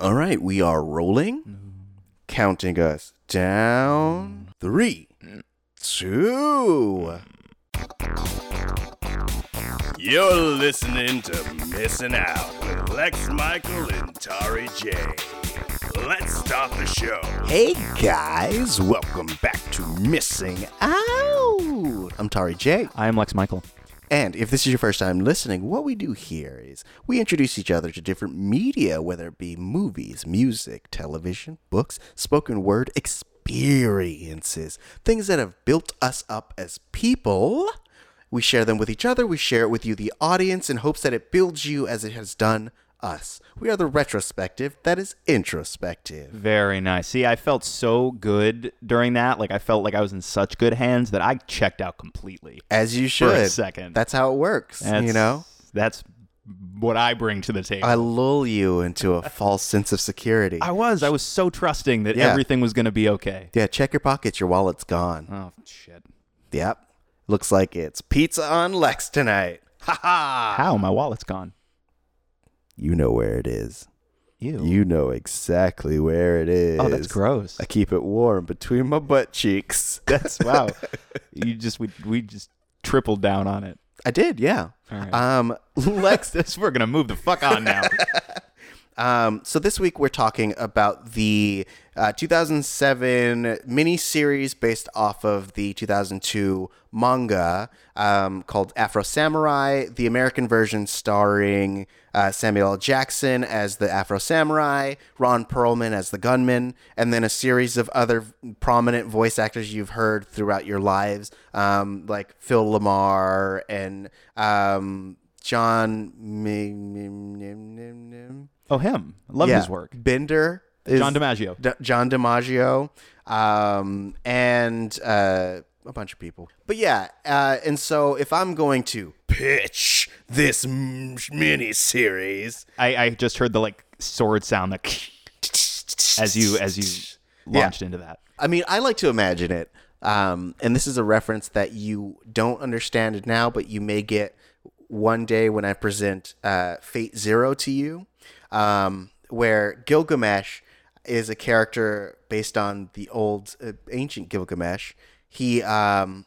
All right, we are rolling, counting us down. Three, two. You're listening to Missing Out with Lex Michael and Tari J. Let's start the show. Hey guys, welcome back to Missing Out. I'm Tari J. I am Lex Michael. And if this is your first time listening, what we do here is we introduce each other to different media, whether it be movies, music, television, books, spoken word, experiences, things that have built us up as people. We share them with each other, we share it with you, the audience, in hopes that it builds you as it has done us. We are the retrospective that is introspective. Very nice. See, I felt so good during that. Like I felt like I was in such good hands that I checked out completely. As you For should. a second. That's how it works, That's, you know? That's what I bring to the table. I lull you into a false sense of security. I was. I was so trusting that Yeah. everything was going to be okay. Yeah, check your pockets. Your wallet's gone. Oh shit. Yep. Looks like it's pizza on Lex tonight. Ha ha! How? My wallet's gone. You know where it is. Ew. You know exactly where it is. oh, that's gross. I keep it warm between my butt cheeks. That's wow. you just we we just tripled down on it. I did, yeah. All right. Um, Lex. This we're gonna move the fuck on now. Um, so this week we're talking about the uh, 2007 miniseries based off of the 2002 manga um, called Afro Samurai. The American version starring uh, Samuel L. Jackson as the Afro Samurai, Ron Perlman as the gunman, and then a series of other prominent voice actors you've heard throughout your lives, um, like Phil LaMarr and John. oh, him. Love Yeah. his work. Bender. Is John DiMaggio. D- John DiMaggio, um, and uh, a bunch of people. But yeah, uh, and so if I'm going to Pitch this m- mini series. I, I just heard the like sword sound that as you as you launched into that. I mean, I like to imagine it. Um, and this is a reference that you don't understand now, but you may get one day when I present uh, Fate Zero to you, um, where Gilgamesh is a character based on the old uh, ancient Gilgamesh. He um,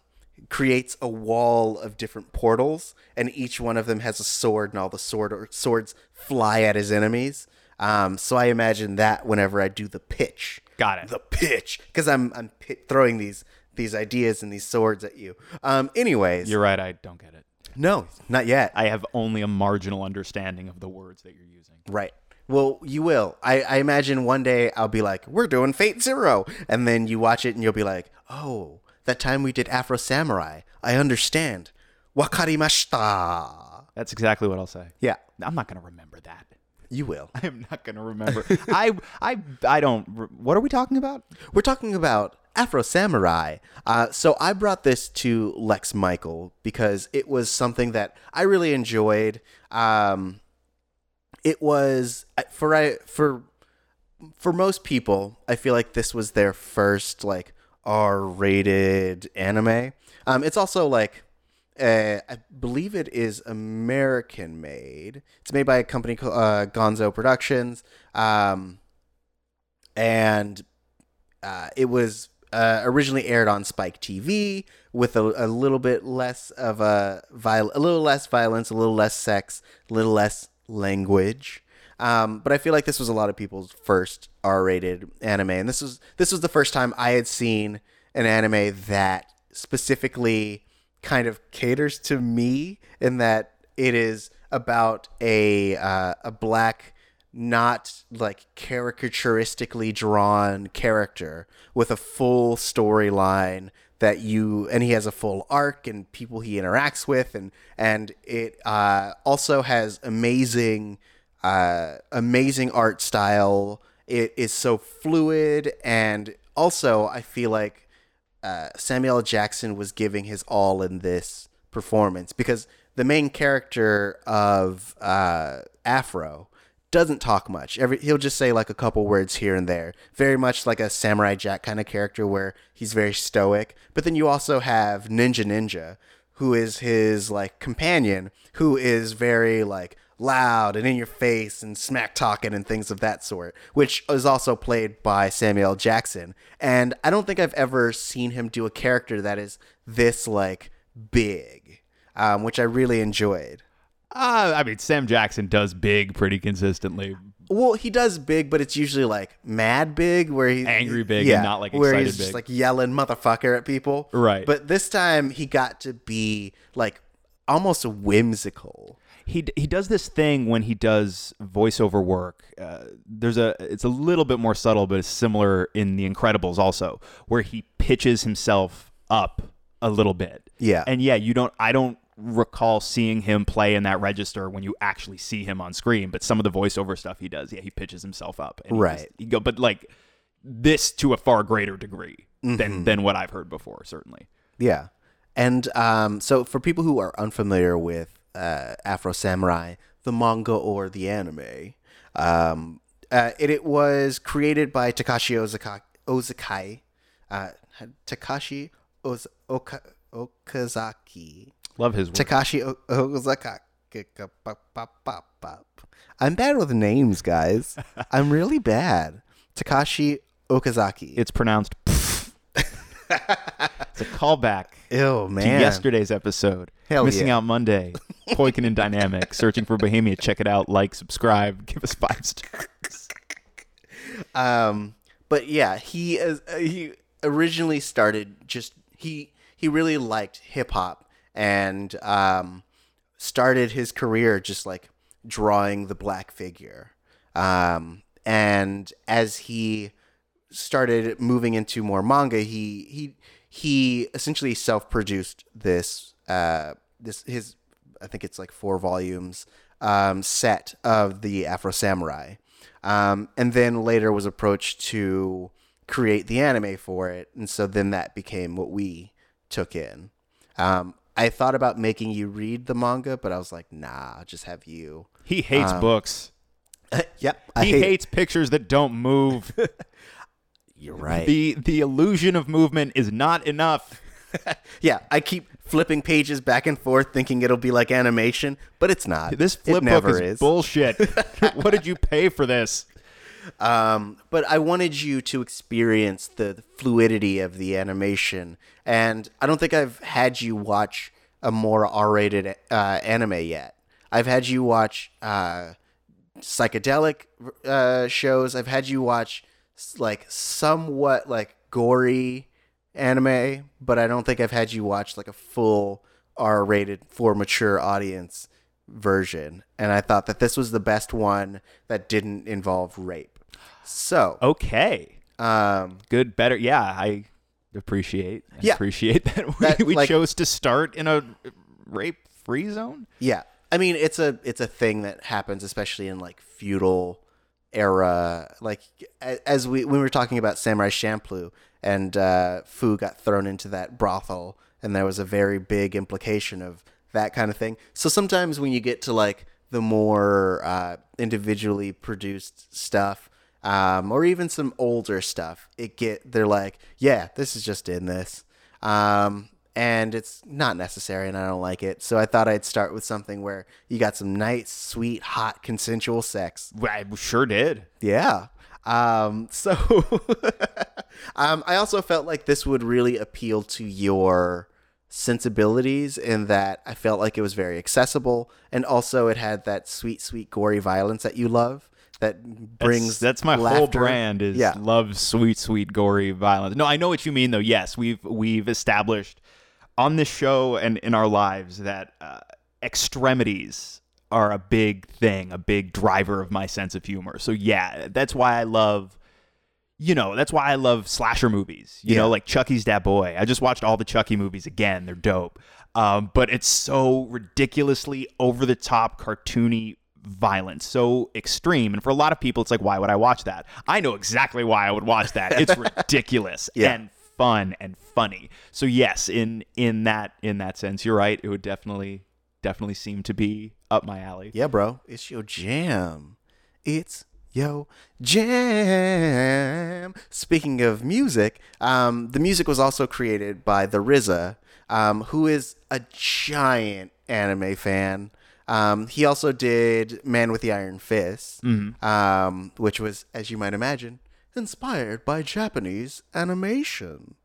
creates a wall of different portals, and each one of them has a sword, and all the sword or swords fly at his enemies. Um, so I imagine that whenever I do the pitch Got it. the pitch because I'm I'm throwing these these ideas and these swords at you. Um. Anyways, You're right. I don't get it. No, not yet. I have only a marginal understanding of the words that you're using. right. Well, you will. I, I imagine one day I'll be like, "We're doing Fate Zero," and then you watch it and you'll be like, "Oh, that time we did Afro Samurai. I understand." Wakarimashita. That's exactly what I'll say. Yeah, I'm not going to remember that. you will. I'm not going to remember. I I I don't. What are we talking about? We're talking about Afro Samurai. Uh, so I brought this to Lex Michael because it was something that I really enjoyed. Um, it was for I for for most people, I feel like this was their first like R-rated anime. Um, it's also like uh, I believe it is American made. It's made by a company called uh, Gonzo Productions, um, and uh, it was uh, originally aired on Spike TV with a, a little bit less of a viol- a little less violence, a little less sex, a little less language. Um, but I feel like this was a lot of people's first R-rated anime, and this was this was the first time I had seen an anime that specifically kind of caters to me in that it is about a uh, a black not like caricaturistically drawn character with a full storyline that you and he has a full arc and people he interacts with and and it uh, also has amazing uh, amazing art style. It is so fluid and also i feel like uh, Samuel Jackson was giving his all in this performance because the main character of uh, Afro doesn't talk much. Every he'll just say like a couple words here and there. Very much like a Samurai Jack kind of character where he's very stoic. But then you also have Ninja Ninja, who is his like companion, who is very like loud and in your face and smack talking and things of that sort, which is also played by Samuel Jackson. And I don't think I've ever seen him do a character that is this like big, um, which I really enjoyed. Uh, I mean, Sam Jackson does big pretty consistently. Well, he does big, but it's usually like mad big, where he Angry big and not, like, where excited he's just like yelling motherfucker at people. Right. But this time he got to be like almost whimsical. he he does this thing when he does voiceover work. Uh, there's a it's a little bit more subtle, but it's similar in The Incredibles also, where he pitches himself up a little bit. Yeah. and yeah, you don't. I don't recall seeing him play in that register when you actually see him on screen. But some of the voiceover stuff he does, yeah, he pitches himself up. And he Right. just- you go, but like this to a far greater degree Mm-hmm. than than what I've heard before. Certainly. Yeah. And um, so for people who are unfamiliar with uh, Afro Samurai, the manga or the anime, um, uh, it, it was created by Takashi Ozaka- Ozakai. Uh, Takashi Oz- Oka- Okazaki. Love his work. Takashi O- Ozaka. I'm bad with names, guys. I'm really bad. Takashi Okazaki. it's pronounced. it's a callback Ew, to man. yesterday's episode. Hell Missing yeah. Out Monday. Poikin and Dynamic. Searching for Bohemia. Check it out. Like, subscribe. Give us five stars. Um, but yeah, he is, uh, he originally started just he he really liked hip hop and um, started his career just like drawing the black figure. Um, and as he started moving into more manga, he he he essentially self-produced this uh, this his I think it's like four volumes um, set of the Afro Samurai, um, and then later was approached to create the anime for it, and so then that became what we took in. Um, I thought about making you read the manga, but I was like, nah, I'll just have you. He hates um, books. yep, I He hate- hates pictures that don't move. You're right. the the illusion of movement is not enough. Yeah, I keep flipping pages back and forth, thinking it'll be like animation, but it's not. This it flip book never is, is. bullshit. what did you pay for this? Um, but I wanted you to experience the fluidity of the animation, and I don't think I've had you watch a more R-rated uh, anime yet. I've had you watch uh, psychedelic uh, shows. I've had you watch like somewhat like gory anime, but I don't think I've had you watch like a full R-rated for mature audience version. And I thought that this was the best one that didn't involve rape. So, Okay. um, Good, better. Yeah, I appreciate. I Yeah. appreciate that we, That, we like- chose to start in a rape-free zone. yeah, I mean it's a it's a thing that happens, especially in like feudal era. Like as we when we were talking about Samurai Champloo and uh, Fu got thrown into that brothel, and there was a very big implication of that kind of thing. So sometimes when you get to like the more uh, individually produced stuff, um, or even some older stuff, it get they're like, yeah, this is just in this, um, and it's not necessary, and I don't like it. So I thought I'd start with something where you got some nice, sweet, hot, consensual sex. I sure did. Yeah. Um, so um, I also felt like this would really appeal to your sensibilities in that I felt like it was very accessible and also it had that sweet, sweet, gory violence that you love that brings that's, that's my whole brand is yeah. love sweet sweet gory violence. No i know what you mean though. Yes we've we've established on this show and in our lives that uh, extremities are a big thing a big driver of my sense of humor. So yeah that's why i love you know that's why i love slasher movies. You Yeah. know like chucky's that boy. I just watched all the chucky movies again. They're dope. Um, but it's so ridiculously over the top cartoony violence so extreme and for a lot of people it's like why would i watch that i know exactly why i would watch that it's ridiculous Yeah. and fun and funny so yes in in that in that sense you're right it would definitely definitely seem to be up my alley Yeah, bro. It's your jam. It's yo jam. Speaking of music, um, the music was also created by the RZA, um, who is a giant anime fan. Um, he also did Man with the Iron Fist, um, which was, as you might imagine, inspired by Japanese animation.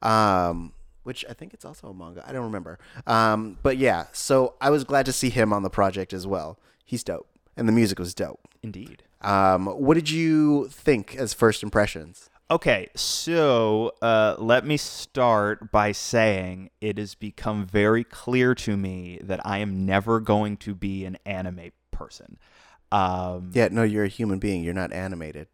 Um, which I think it's also a manga. I don't remember. Um, but yeah, so I was glad to see him on the project as well. He's dope, and the music was dope. Indeed. Um, what did you think as first impressions? Okay, so uh, let me start by saying it has become very clear to me that I am never going to be an anime person. Um, Yeah, no, you're a human being. You're not animated.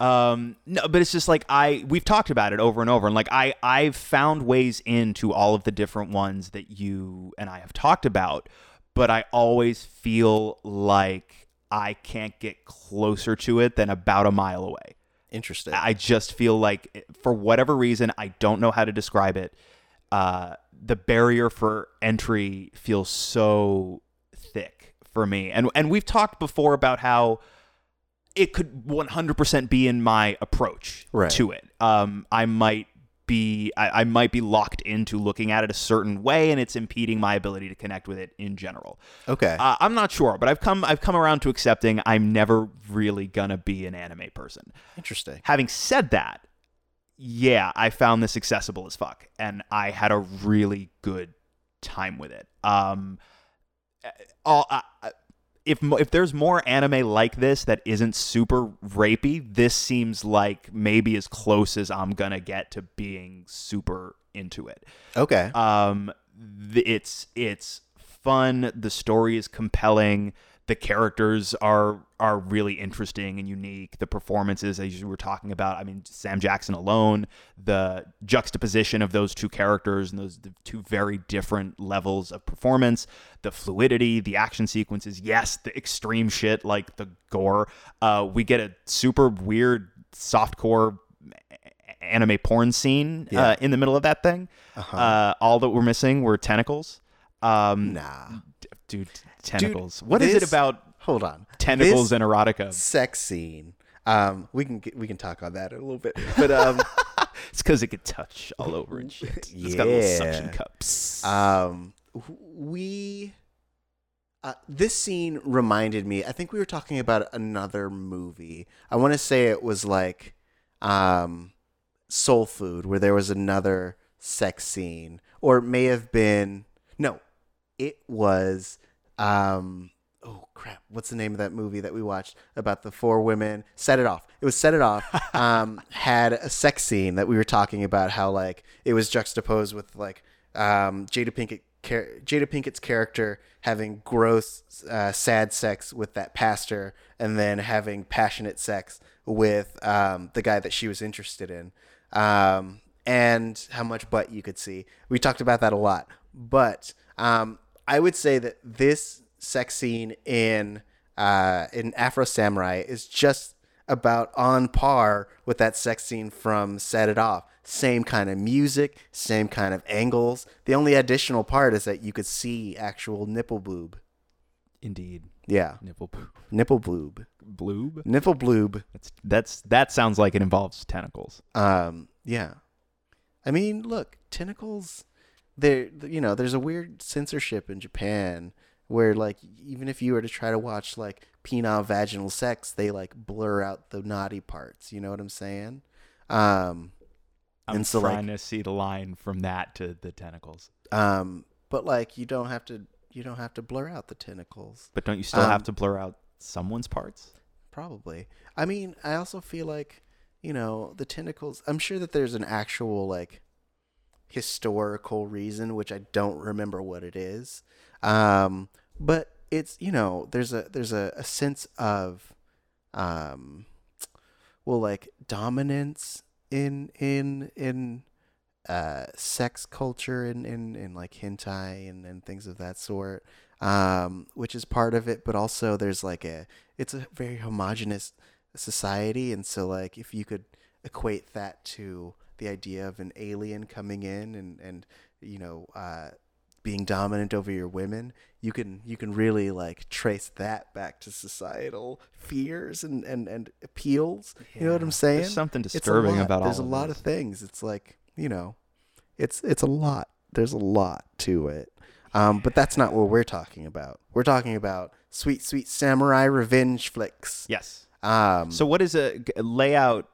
um, no, but it's just like I we've talked about it over and over, and like I I've found ways into all of the different ones that you and I have talked about, but I always feel like I can't get closer to it than about a mile away. Interesting. I just feel like, for whatever reason, I don't know how to describe it. Uh, the barrier for entry feels so thick for me, and and we've talked before about how it could 100% be in my approach Right. to it. Um, I might be I, I might be locked into looking at it a certain way, and it's impeding my ability to connect with it in general. okay. Uh, I'm not sure, but I've come I've come around to accepting I'm never really gonna be an anime person. Interesting. Having said that, yeah, I found this accessible as fuck, and I had a really good time with it. Um, all, uh, if if there's more anime like this that isn't super rapey, this seems like maybe as close as I'm gonna get to being super into it. Okay. Um, th- it's it's fun. The story is compelling. The characters are are really interesting and unique. The performances, as you were talking about, I mean, Sam Jackson alone, the juxtaposition of those two characters and those the two very different levels of performance, the fluidity, the action sequences, yes, the extreme shit like the gore. Uh, we get a super weird softcore anime porn scene Yeah. uh, in the middle of that thing. uh all that we're missing were tentacles. Um, nah. Dude, tentacles. What is it this- about Hold on. tentacles This and erotica? sex scene. Um, we can get, we can talk on that in a little bit, but um, It's because it could touch all over and shit. It's got little suction cups. um, we. Uh, this scene reminded me. I think we were talking about another movie. I want to say it was like, um, Soul Food, where there was another sex scene, or it may have been no, it was um. Oh crap! What's the name of that movie that we watched about the four women? Set it off. It was Set It Off. Um, had a sex scene that we were talking about how like it was juxtaposed with like um, Jada Pinkett Jada Pinkett's character having gross, uh, sad sex with that pastor, and then having passionate sex with um, the guy that she was interested in, um, and how much butt you could see. We talked about that a lot, but um, I would say that this sex scene in uh, in Afro Samurai is just about on par with that sex scene from Set It Off. Same kind of music, same kind of angles. The only additional part is that you could see actual nipple boob. Indeed, Yeah, nipple poop. nipple bloob, bloob. nipple bloob. That's that's that sounds like it involves tentacles. Um, yeah. I mean, look, tentacles. There, you know, there's a weird censorship in Japan where, like, even if you were to try to watch like penile vaginal sex, they like blur out the naughty parts. You know what I'm saying? Um, I'm And so, like- trying to see the line from that to the tentacles. um, but like, you don't have to. You don't have to blur out the tentacles. But don't you still have Um, to blur out someone's parts? Probably. I mean, I also feel like, you know, the tentacles. I'm sure that there's an actual like historical reason, which I don't remember what it is. Um, but it's you know, there's a there's a, a sense of, um, well, like dominance in in in uh sex culture and in, in like hentai and, and things of that sort um which is part of it but also there's like a it's a very homogenous society and so like if you could equate that to the idea of an alien coming in and and you know uh being dominant over your women you can you can really like trace that back to societal fears and and, and appeals you know what i'm There's saying something It's a disturbing about there's all a lot this. of things it's like you know it's it's a lot there's a lot to it Um, but that's not what we're talking about. We're talking about sweet, sweet samurai revenge flicks. Yes. Um, So what is a lay out,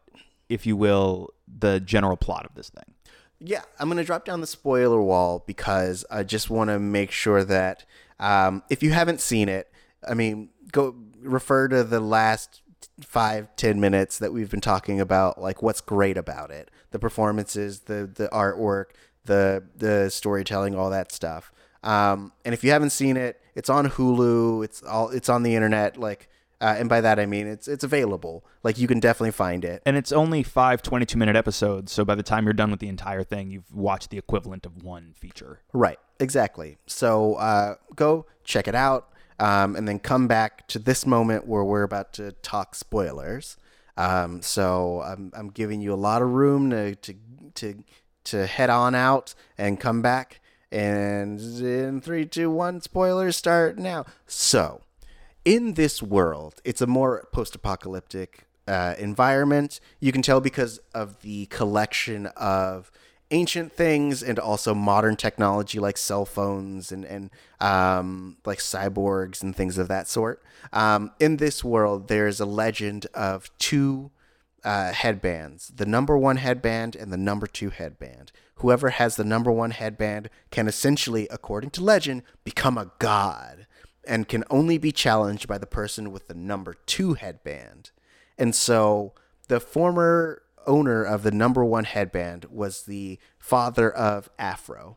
if you will, the general plot of this thing? Yeah, I'm going to drop down the spoiler wall because I just want to make sure that um, if you haven't seen it, I mean, go refer to the last five, ten minutes that we've been talking about, like what's great about it, the performances, the the artwork, the the storytelling, all that stuff. Um, and if you haven't seen it, it's on Hulu. It's all it's on the internet. Like, uh, and by that I mean it's it's available. Like you can definitely find it. And it's only five 22 minute episodes, so by the time you're done with the entire thing, you've watched the equivalent of one feature. Right, exactly. So uh, go check it out, um, and then come back to this moment where we're about to talk spoilers. Um, so I'm, I'm giving you a lot of room to, to to to head on out and come back. And in three, two, one, spoilers start now. So, in this world, it's a more post-apocalyptic uh, environment. You can tell because of the collection of ancient things and also modern technology like cell phones and and um, like cyborgs and things of that sort. Um, in this world, there's a legend of two uh, headbands: the number one headband and the number two headband. Whoever has the number one headband can essentially, according to legend, become a god and can only be challenged by the person with the number two headband. And so the former owner of the number one headband was the father of Afro.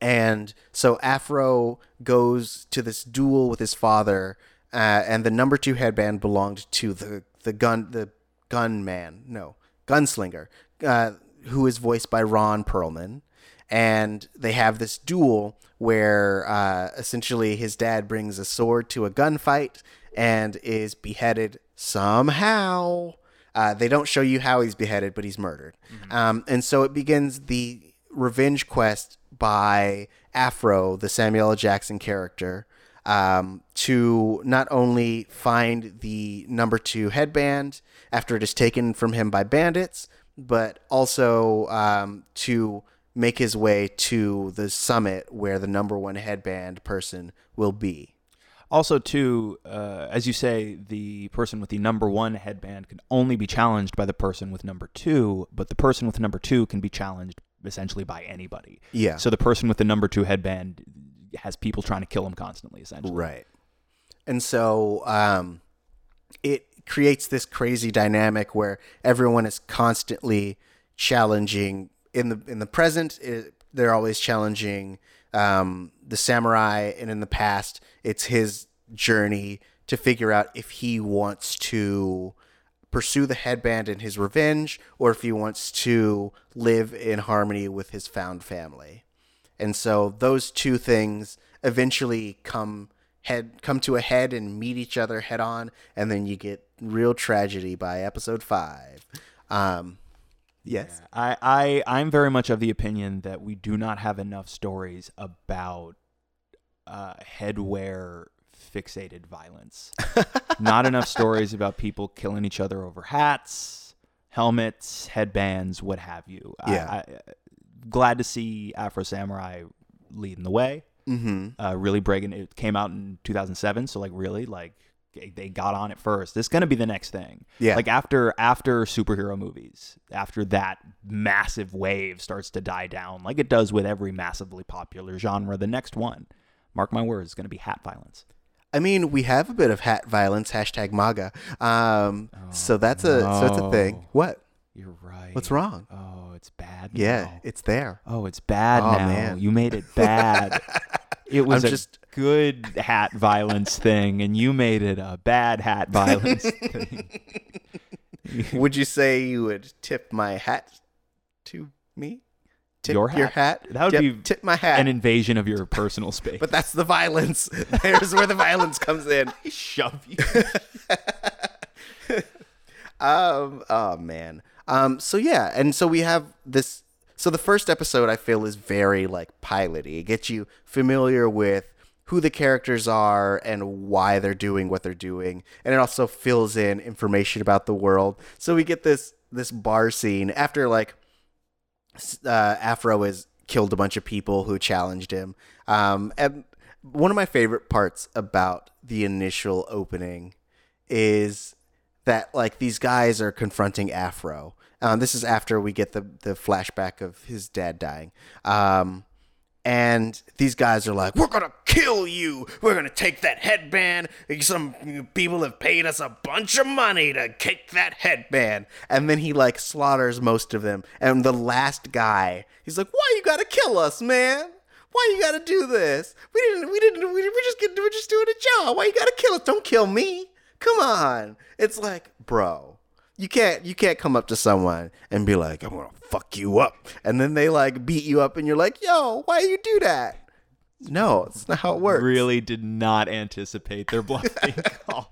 And so Afro goes to this duel with his father, uh, and the number two headband belonged to the, the gun the gunman, no, gunslinger, uh, who is voiced by Ron Perlman. And they have this duel where uh, essentially his dad brings a sword to a gunfight and is beheaded somehow. Uh, they don't show you how he's beheaded, but he's murdered. Um, and so it begins the revenge quest by Afro, the Samuel L. Jackson character, um, to not only find the number two headband after it is taken from him by bandits, but also um, to make his way to the summit where the number one headband person will be. Also, too, uh, as you say, the person with the number one headband can only be challenged by the person with number two, but the person with number two can be challenged essentially by anybody. Yeah. So the person with the number two headband has people trying to kill him constantly, essentially. Right. And so um, it creates this crazy dynamic where everyone is constantly challenging in the in the present. It, they're always challenging um, the samurai, and in the past, it's his journey to figure out if he wants to pursue the headband and his revenge, or if he wants to live in harmony with his found family. And so those two things eventually come head come to a head and meet each other head on, and then you get real tragedy by episode five. Um, yes. I, I I'm very much of the opinion that we do not have enough stories about uh, headwear fixated violence. not enough stories about people killing each other over hats, helmets, headbands, what have you. Yeah. I, I, glad to see Afro Samurai leading the way. Mm-hmm. Uh, really breaking. It came out in 2007, so like really like they got on it first. This is gonna be the next thing. Yeah. Like after after superhero movies, after that massive wave starts to die down, like it does with every massively popular genre, the next one, mark my words, is gonna be hat violence. I mean, we have a bit of hat violence. Hashtag MAGA. Um, so that's a so it's a thing. What? You're right. What's wrong? Oh, it's bad. Yeah, it's there. Oh, it's bad Oh, now. man. You made it bad. it was I'm a just- good hat violence thing, and you made it a bad hat violence thing. would you say you would tip my hat to me? Tip Your your hat? hat? That would Tip- be tip my hat. An invasion of your personal space. but that's the violence. There's where the violence comes in. shove you. Um. Oh man. Um. So yeah, and so we have this. So the first episode I feel is very like piloty. It gets you familiar with who the characters are and why they're doing what they're doing, and it also fills in information about the world. So we get this this bar scene after like uh, Afro has killed a bunch of people who challenged him. Um, and one of my favorite parts about the initial opening is that like these guys are confronting Afro. Um, this is after we get the the flashback of his dad dying. Um, and these guys are like, "We're gonna kill you. We're gonna take that headband. Some people have paid us a bunch of money to kick that headband." And then he like slaughters most of them. And the last guy, he's like, "Why you gotta kill us, man? Why you gotta do this? We didn't. We didn't. We, we just get. We're just doing a job. Why you gotta kill us? Don't kill me. Come on." It's like, bro, you can't. You can't come up to someone and be like, "I'm gonna fuck you up," and then they like beat you up, and you're like, "Yo, why you do that?" No, it's not how it works. Really did not anticipate their bluff being called.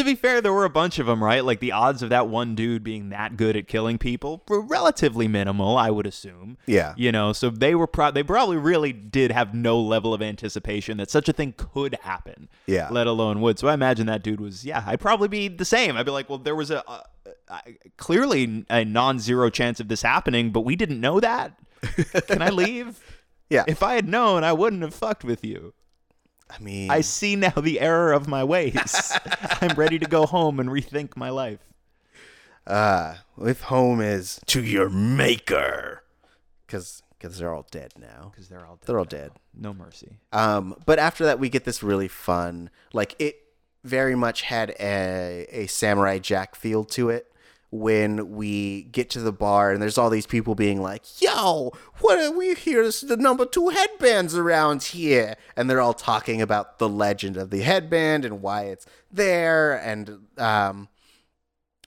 To be fair, there were a bunch of them, right? Like the odds of that one dude being that good at killing people were relatively minimal, I would assume. Yeah. You know, so they were pro- they probably really did have no level of anticipation that such a thing could happen. Yeah. Let alone would. So I imagine that dude was, yeah, I'd probably be the same. I'd be like, well, there was a, a, a clearly a non-zero chance of this happening, but we didn't know that. Can I leave? Yeah. If I had known, I wouldn't have fucked with you. I mean, I see now the error of my ways. I'm ready to go home and rethink my life. uh, if home is to your maker, because because they're all dead now. Because they're all dead. They're all now. dead. No mercy. Um, but after that, we get this really fun, like it very much had a, a Samurai Jack feel to it when we get to the bar and there's all these people being like, yo, what are we here? This is the number two headbands around here. And they're all talking about the legend of the headband and why it's there. And um,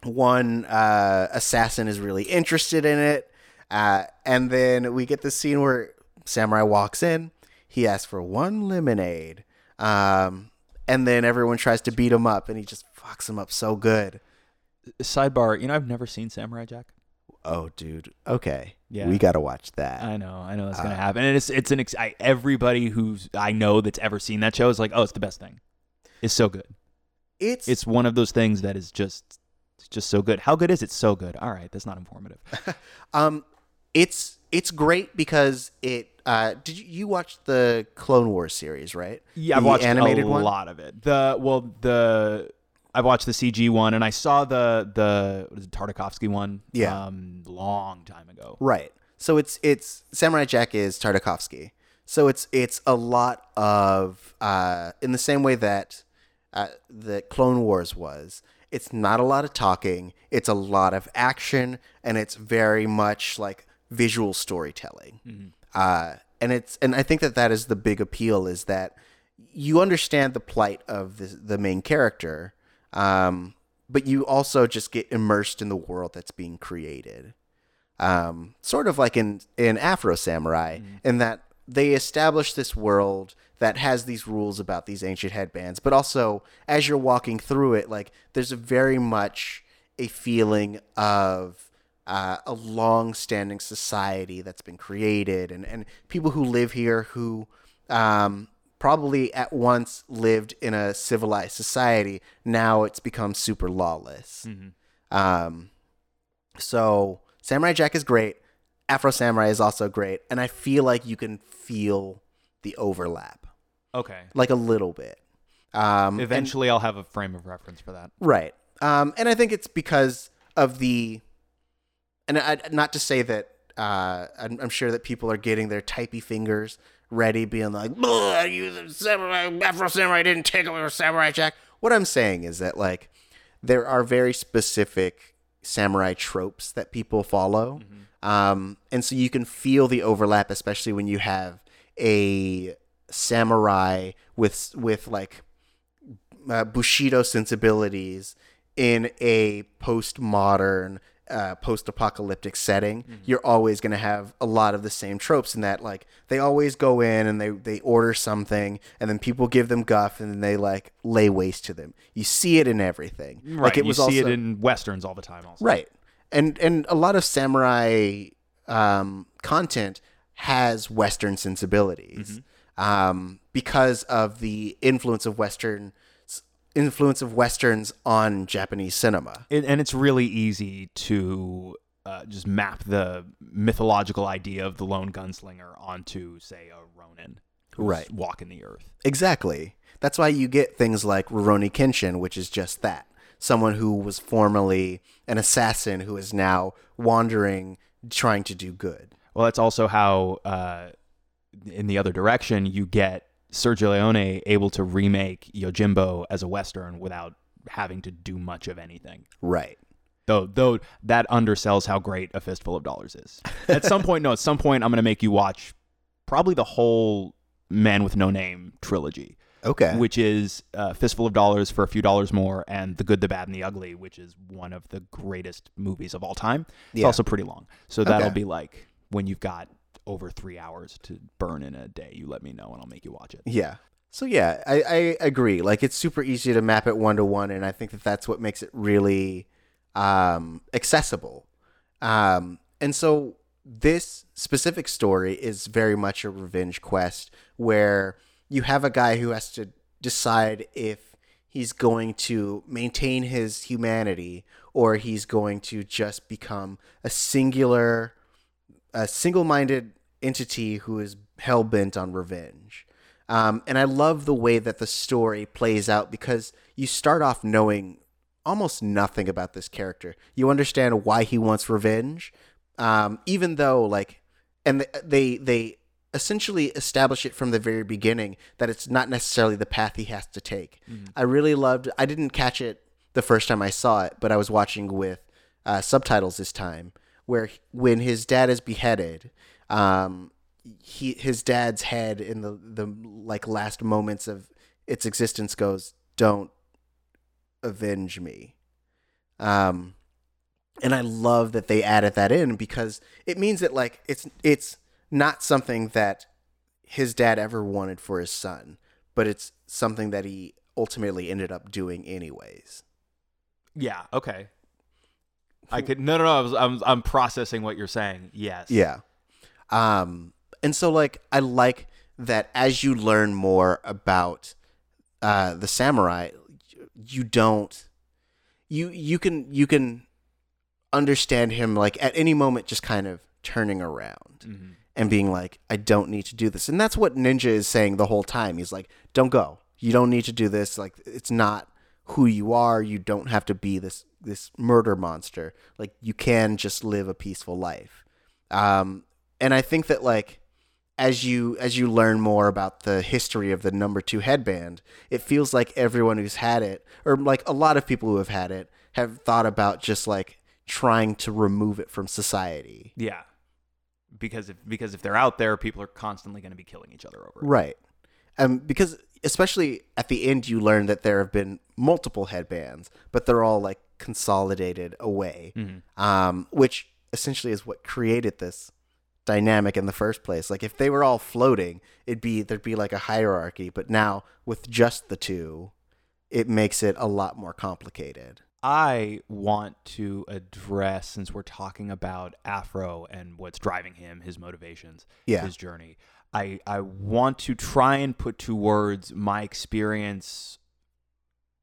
one uh, assassin is really interested in it. Uh, and then we get the scene where Samurai walks in. He asks for one lemonade. Um, and then everyone tries to beat him up, and he just fucks him up so good. Sidebar, you know, I've never seen Samurai Jack. Oh, dude. Okay. Yeah. We got to watch that. I know, I know that's Uh, gonna happen, and it's it's an ex- I, everybody who's I know that's ever seen that show is like, oh, it's the best thing. It's so good. it's It's one of those things that is just it's just so good. How good is it? So good. All right, that's not informative. um it's it's great because it uh did you, you watch the Clone Wars series, right? Yeah, I've The watched animated a one? lot of it. The well, the I've watched the CG one, and I saw the the what is it, Tartakovsky one. Yeah. um, long time ago. Right. So it's it's Samurai Jack is Tartakovsky. So it's it's a lot of uh, in the same way that uh, the Clone Wars was. It's not a lot of talking. It's a lot of action, and it's very much like visual storytelling. Uh, and it's and I think that that is the big appeal is that you understand the plight of the the main character, um, but you also just get immersed in the world that's being created. Um, sort of like in in Afro Samurai, in that they establish this world that has these rules about these ancient headbands, but also as you're walking through it, like there's a very much a feeling of uh, a long-standing society that's been created, and and people who live here who um, probably at once lived in a civilized society. Now it's become super lawless. Um, so Samurai Jack is great. Afro Samurai is also great, and I feel like you can feel the overlap, Okay. like a little bit. Um, and- Eventually, I'll have a frame of reference for that. right? Um, and I think it's because of the, and I, not to say that uh, I'm, I'm sure that people are getting their typey fingers ready, being like, "Ugh, "You the samurai, Afro Samurai didn't take over Samurai Jack." What I'm saying is that like there are very specific samurai tropes that people follow. Um, and so you can feel the overlap, especially when you have a samurai with with like uh, Bushido sensibilities in a postmodern, uh, post-apocalyptic setting. You're always going to have a lot of the same tropes in that, like they always go in and they they order something, and then people give them guff, and then they like lay waste to them. You see it in everything. Right. Like it you was see also it in westerns all the time. Also. right, and and a lot of samurai um, content has Western sensibilities um, because of the influence of Western influence of westerns on Japanese cinema. It, and it's really easy to uh, just map the mythological idea of the lone gunslinger onto, say, a Ronin, who's Right. walking the earth. Exactly. That's why you get things like Rurouni Kenshin, which is just that. Someone who was formerly an assassin who is now wandering, trying to do good. Well, that's also how, uh, in the other direction, you get Sergio Leone able to remake Yojimbo as a western without having to do much of anything. Right. Though, though that undersells how great a fistful of dollars is. At some point, no, at some point, I'm going to make you watch probably the whole Man with No Name trilogy, Okay. which is uh, Fistful of Dollars for a few dollars more, and The Good, the Bad, and the Ugly, which is one of the greatest movies of all time. It's Yeah. also pretty long, so that'll Okay. be like when you've got over three hours to burn in a day. You let me know, and I'll make you watch it. Yeah. So yeah, I, I agree. Like it's super easy to map it one to one, and I think that that's what makes it really um, accessible. Um, and so this specific story is very much a revenge quest where you have a guy who has to decide if he's going to maintain his humanity or he's going to just become a singular a single-minded entity who is hell-bent on revenge. Um, and I love the way that the story plays out because you start off knowing almost nothing about this character. You understand why he wants revenge, um, even though like, and they they essentially establish it from the very beginning that it's not necessarily the path he has to take. I really loved. I didn't catch it the first time I saw it, but I was watching with uh, subtitles this time, where when his dad is beheaded, um, he his dad's head in the the like last moments of its existence goes, "Don't avenge me." Um, and I love that they added that in because it means that like it's it's not something that his dad ever wanted for his son, but it's something that he ultimately ended up doing anyways. Yeah. Okay. I could no no no. I was, I'm I'm processing what you're saying. Yes. Yeah. Um, and so like I like that as you learn more about uh, the samurai, you don't you you can you can understand him like at any moment just kind of turning around Mhm. and being like, I don't need to do this. And that's what Ninja is saying the whole time. He's like, don't go. You don't need to do this. Like it's not who you are. You don't have to be this this murder monster. Like you can just live a peaceful life. Um, and I think that like as you as you learn more about the history of the number two headband, it feels like everyone who's had it, or like a lot of people who have had it, have thought about just like trying to remove it from society. Yeah. Because if because if they're out there, people are constantly going to be killing each other over it. Right. Um, because especially at the end, you learn that there have been multiple headbands, but they're all like consolidated away, um, which essentially is what created this dynamic in the first place. Like if they were all floating, it'd be there'd be like a hierarchy, but now with just the two, it makes it a lot more complicated. I want to address since we're talking about Afro and what's driving him, his motivations, Yeah. his journey. I I want to try and put to words my experience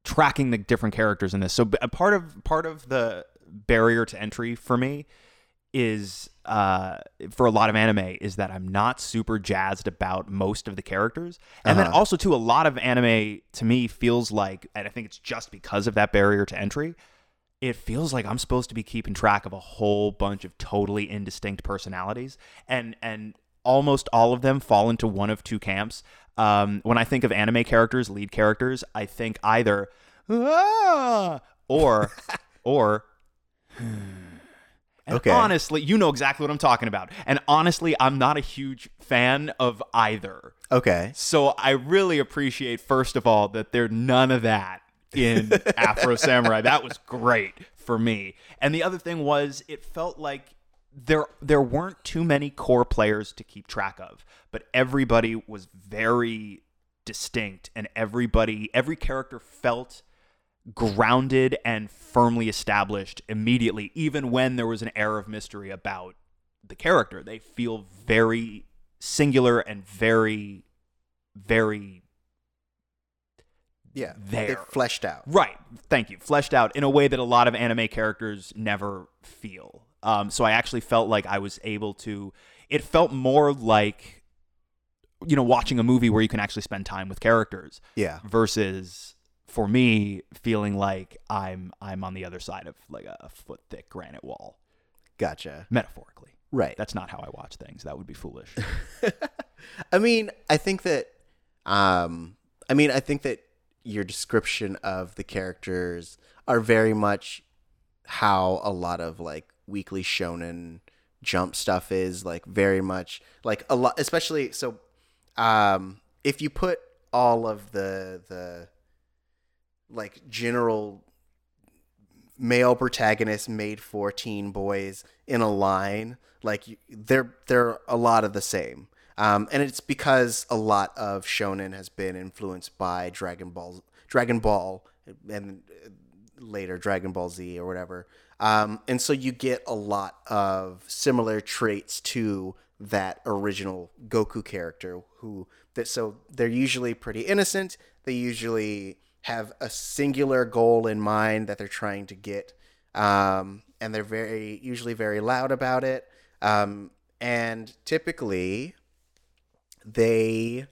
tracking the different characters in this. So a part of part of the barrier to entry for me is uh for a lot of anime is that I'm not super jazzed about most of the characters. And then Uh-huh. also too a lot of anime to me feels like and I think it's just because of that barrier to entry it feels like I'm supposed to be keeping track of a whole bunch of totally indistinct personalities, and and almost all of them fall into one of two camps. Um, when I think of anime characters, lead characters, I think either "Ah," or or. And Okay. honestly, you know exactly what I'm talking about. And honestly, I'm not a huge fan of either. Okay. So I really appreciate, first of all, that there's none of that in Afro Samurai. That was great for me. And the other thing was, it felt like there there weren't too many core players to keep track of, but everybody was very distinct, and everybody every character felt grounded and firmly established immediately, even when there was an air of mystery about the character. They feel very singular and very, very Yeah. There. They're fleshed out. right. Thank you. Fleshed out in a way that a lot of anime characters never feel. Um, so I actually felt like I was able to. It felt more like, you know, watching a movie where you can actually spend time with characters Yeah. versus for me feeling like I'm I'm on the other side of like a foot thick granite wall, Gotcha. metaphorically. Right. That's not how I watch things. That would be foolish. I mean, I think that um I mean, I think that your description of the characters are very much how a lot of like weekly shonen jump stuff is like very much like a lot especially so um if you put all of the the like general male protagonists made for teen boys in a line like they're they're a lot of the same. Um, and it's because a lot of shonen has been influenced by Dragon Ball Dragon Ball and uh, later Dragon Ball Z or whatever um, and so you get a lot of similar traits to that original Goku character who that so they're usually pretty innocent. They usually have a singular goal in mind that they're trying to get um, and they're very usually very loud about it. Um, and typically they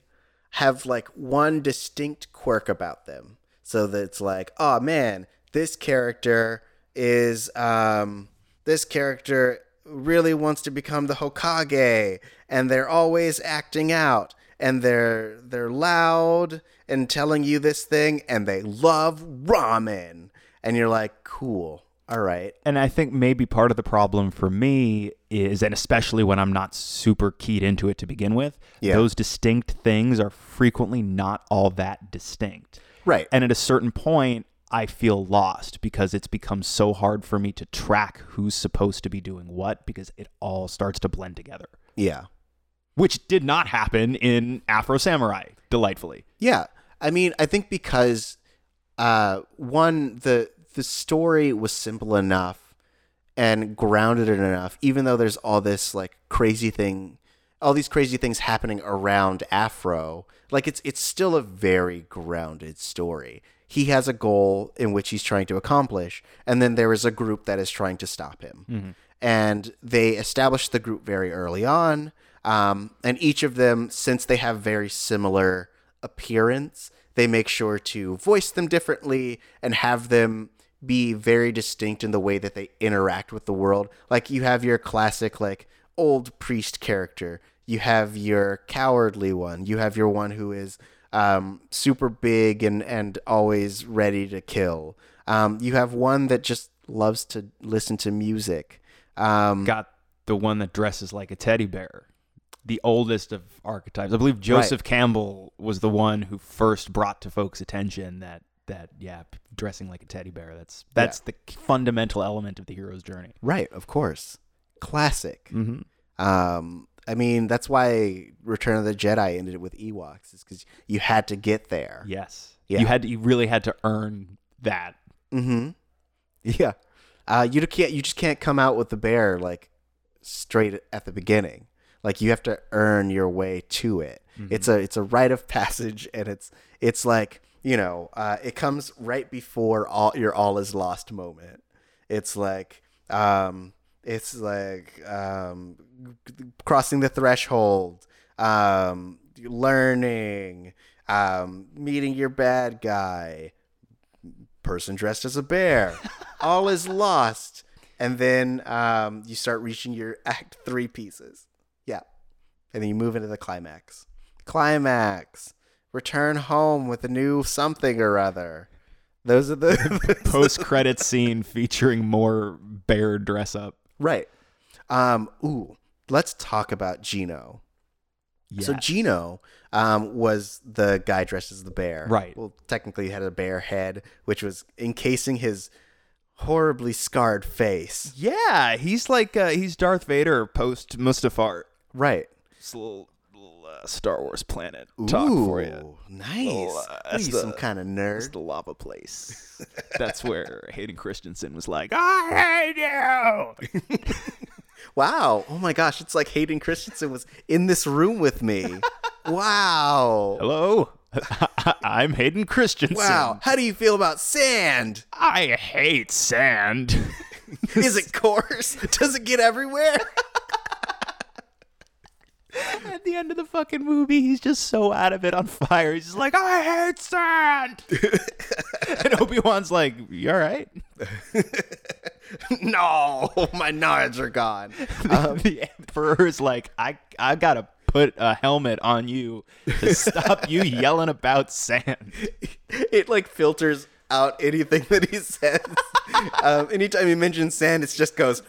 have like one distinct quirk about them. So that it's like oh man this character is um this character really wants to become the hokage and they're always acting out and they're they're loud and telling you this thing and they love ramen and you're like cool all right and I think maybe part of the problem for me is, and especially when I'm not super keyed into it to begin with, Yeah. those distinct things are frequently not all that distinct. right And at a certain point, I feel lost because it's become so hard for me to track who's supposed to be doing what because it all starts to blend together, yeah which did not happen in Afro Samurai, delightfully. Yeah, I mean, I think because uh, one the the story was simple enough and grounded enough, even though there's all this like crazy thing, all these crazy things happening around Afro. Like it's it's still a very grounded story. He has a goal in which he's trying to accomplish, and then there is a group that is trying to stop him. And they established the group very early on. Um, and each of them, since they have very similar appearance, they make sure to voice them differently and have them be very distinct in the way that they interact with the world. Like you have your classic like old priest character, you have your cowardly one, you have your one who is um, super big and and always ready to kill. Um, you have one that just loves to listen to music. Um, Got the one that dresses like a teddy bear. The oldest of archetypes. I believe Joseph Campbell was the one who first brought to folks' attention that that yeah, dressing like a teddy bear. That's that's the fundamental element of the hero's journey. right, of course, classic. Mm-hmm. Um, I mean, that's why Return of the Jedi ended with Ewoks, is because you had to get there. Yes. Yeah. You had to, you really had to earn that. Mm-hmm. Yeah. Uh, you can't. You just can't come out with the bear like straight at the beginning. Like you have to earn your way to it. It's a it's a rite of passage, and it's it's like you know, uh, it comes right before all your all is lost moment. It's like um, it's like um, crossing the threshold, um, learning, um, meeting your bad guy, person dressed as a bear. All is lost. And then um, you start reaching your act three pieces. Yeah. And then you move into the climax. Climax. Return home with a new something or other. Those are the Post credit scene featuring more bear dress up. Right. Um, ooh, let's talk about Jinno. So Jinno um, was the guy dressed as the bear. Right. Well, technically he had a bear head, which was encasing his horribly scarred face. Yeah, he's like uh, he's Darth Vader post Mustafar. Right. It's a little uh, Star Wars planet talk for you. Nice. Little, uh, that's the- some kind of It's nerd. the lava place. That's where Hayden Christensen was like, I hate you. Wow. Oh my gosh, it's like Hayden Christensen was in this room with me. wow. Hello, I'm Hayden Christensen. Wow. How do you feel about sand? I hate sand. Is it coarse? Does it get everywhere? At the end of the fucking movie, he's just so out of it on fire. He's just like, I hate sand. and Obi Wan's like, You all right? no, my knives are gone. Um, the Emperor's like, I, I gotta put a helmet on you to stop you yelling about sand. It like filters out anything that he says. um, anytime he mentions sand, it just goes,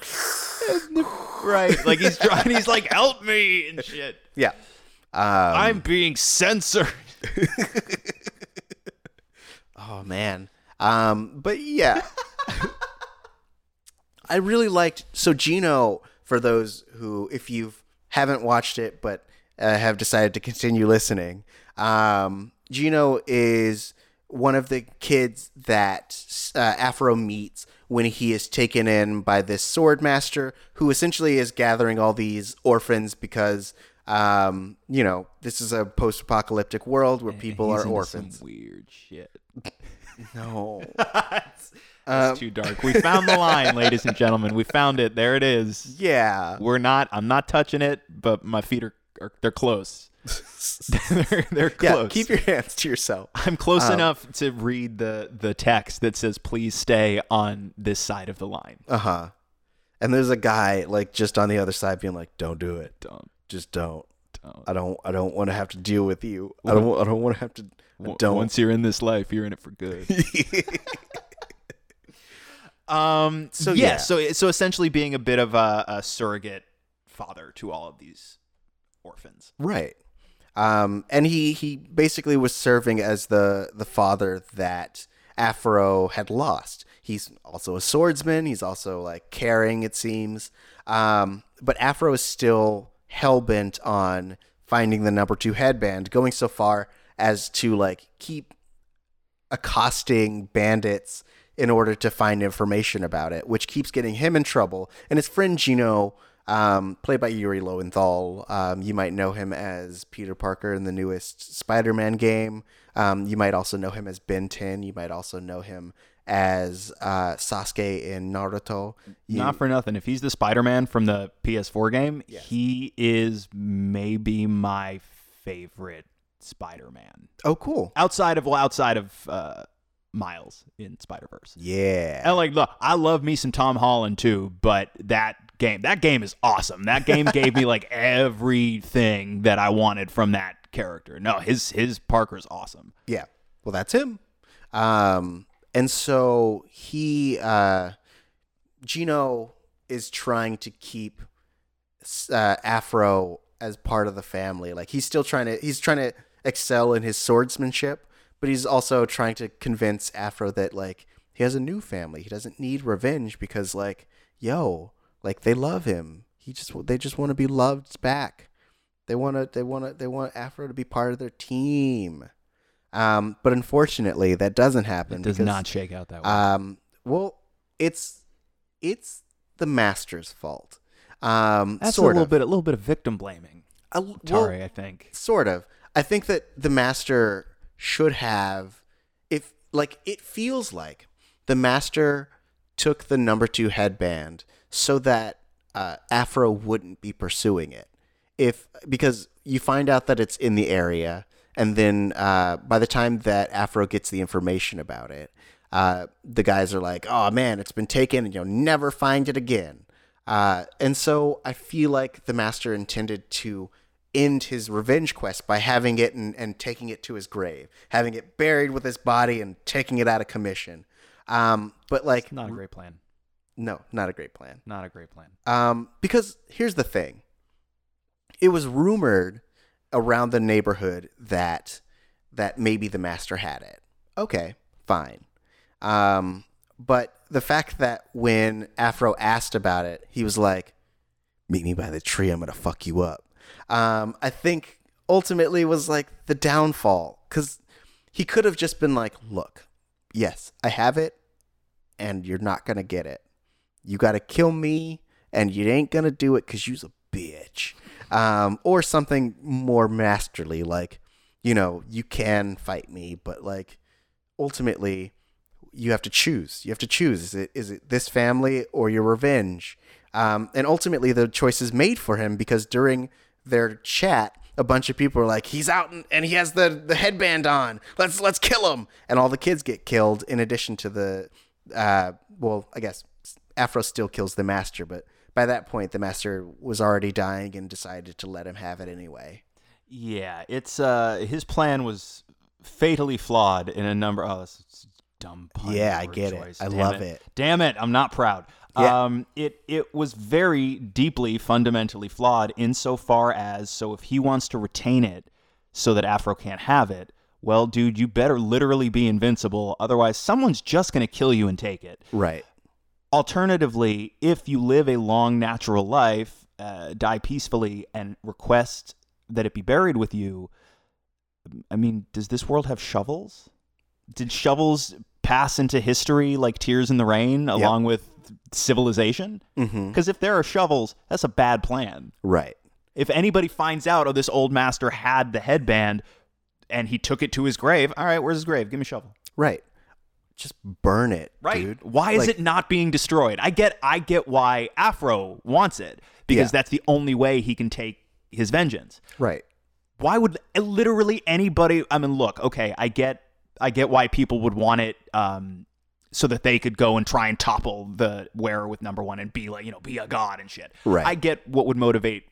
Right. Like he's trying, he's like, Help me and shit. yeah. Um, I'm being censored. Oh man. Um, but yeah. I really liked so Jinno for those who if you haven't watched it but uh, have decided to continue listening. Um, Jinno is one of the kids that uh, Afro meets when he is taken in by this sword master who essentially is gathering all these orphans because um, you know, this is a post-apocalyptic world where people He's are into orphans. Some weird shit. No. It's too dark. We found the line, ladies and gentlemen. We found it. There it is. Yeah. We're not. I'm not touching it, but my feet are. are they're close. they're, they're Yeah, keep your hands to yourself. I'm close enough to read the the text that says, "Please stay on this side of the line." Uh huh. And there's a guy like just on the other side being like, "Don't do it. Don't. Just don't. Don't. I don't. I don't want to have to deal with you. I don't. I don't want to have to. I don't. Once you're in this life, you're in it for good. um. So, yeah. yeah. So so essentially, being a bit of a, a surrogate father to all of these orphans. Right. Um, and he he basically was serving as the the father that Afro had lost. He's also a swordsman. He's also like caring, it seems. Um, but Afro is still hell bent on finding the number two headband, going so far as to like keep accosting bandits in order to find information about it, which keeps getting him in trouble. And his friend Jinno, um, played by Yuri Lowenthal, um, you might know him as Peter Parker in the newest Spider-Man game. Um, you might also know him as Ben 10. You might also know him as uh, Sasuke in Naruto. You- Not for nothing. If he's the Spider-Man from the PS4 game, he is maybe my favorite Spider-Man. oh, cool. Outside of well, outside of uh, Miles in Spider-Verse. Yeah. And like, look, I love me some Tom Holland too, but that game, that game is awesome. That game gave me like everything that I wanted from that character. No, his his Parker's awesome. Yeah. Well, that's him. Um, and so he, uh, Jinno is trying to keep uh, Afro as part of the family. Like he's still trying to, he's trying to excel in his swordsmanship, but he's also trying to convince Afro that like he has a new family. He doesn't need revenge because like, yo, like they love him. He just, they just want to be loved back. They want to, they want to, they want Afro to be part of their team. Um, but unfortunately, that doesn't happen. It does because, not shake out that way. Um, well, it's it's the master's fault. Um, That's sort a little of. bit a little bit of victim blaming. A Tari, well, I think. sort of. I think that the master should have, if like it feels like the master took the number two headband so that uh, Afro wouldn't be pursuing it. If because you find out that it's in the area, and then uh, by the time that Afro gets the information about it, uh, the guys are like, "Oh man, it's been taken, and you'll never find it again." Uh, and so I feel like the master intended to end his revenge quest by having it and, and taking it to his grave, having it buried with his body and taking it out of commission. Um, but like, Not a great plan. No, not a great plan. Not a great plan. Um, because here's the thing. It was rumored around the neighborhood that that maybe the master had it. Okay, fine. Um, but the fact that when Afro asked about it, he was like, "Meet me by the tree. I'm gonna fuck you up." Um, I think ultimately was like the downfall because he could have just been like, "Look, yes, I have it, and you're not gonna get it. You got to kill me, and you ain't gonna do it because you's a bitch." Um, or something more masterly, like, you know, you can fight me, but like, ultimately, you have to choose. You have to choose. Is it is it this family or your revenge? Um, and ultimately, the choice is made for him because during their chat, a bunch of people are like, "He's out and, and he has the the headband on. Let's let's kill him!" And all the kids get killed. In addition to the, uh, well, I guess Afro still kills the master, but by that point, the master was already dying and decided to let him have it anyway. Yeah, it's uh his plan was fatally flawed in a number. Oh, that's it's dumb. Pun Yeah, I get it. choice. I Damn love it. Damn it, I'm not proud. Yeah. Um, it it was very deeply fundamentally flawed insofar as so if he wants to retain it so that Afro can't have it, well, dude, you better literally be invincible, otherwise someone's just gonna kill you and take it. Right. Alternatively, if you live a long natural life, uh, die peacefully, and request that it be buried with you, I mean, does this world have shovels? Did shovels pass into history like tears in the rain along with civilization? Mm-hmm. Because if there are shovels, that's a bad plan. Right. If anybody finds out, oh, this old master had the headband and he took it to his grave, all right, where's his grave? Give me a shovel. Right. Just burn it, Right. dude. Why is it not being destroyed? I get I get why Afro wants it because Yeah. that's the only way he can take his vengeance. Right. Why would literally anybody I mean look, okay, I get I get why people would want it um so that they could go and try and topple the wearer with number 1 and be like, you know, be a god and shit. Right. I get what would motivate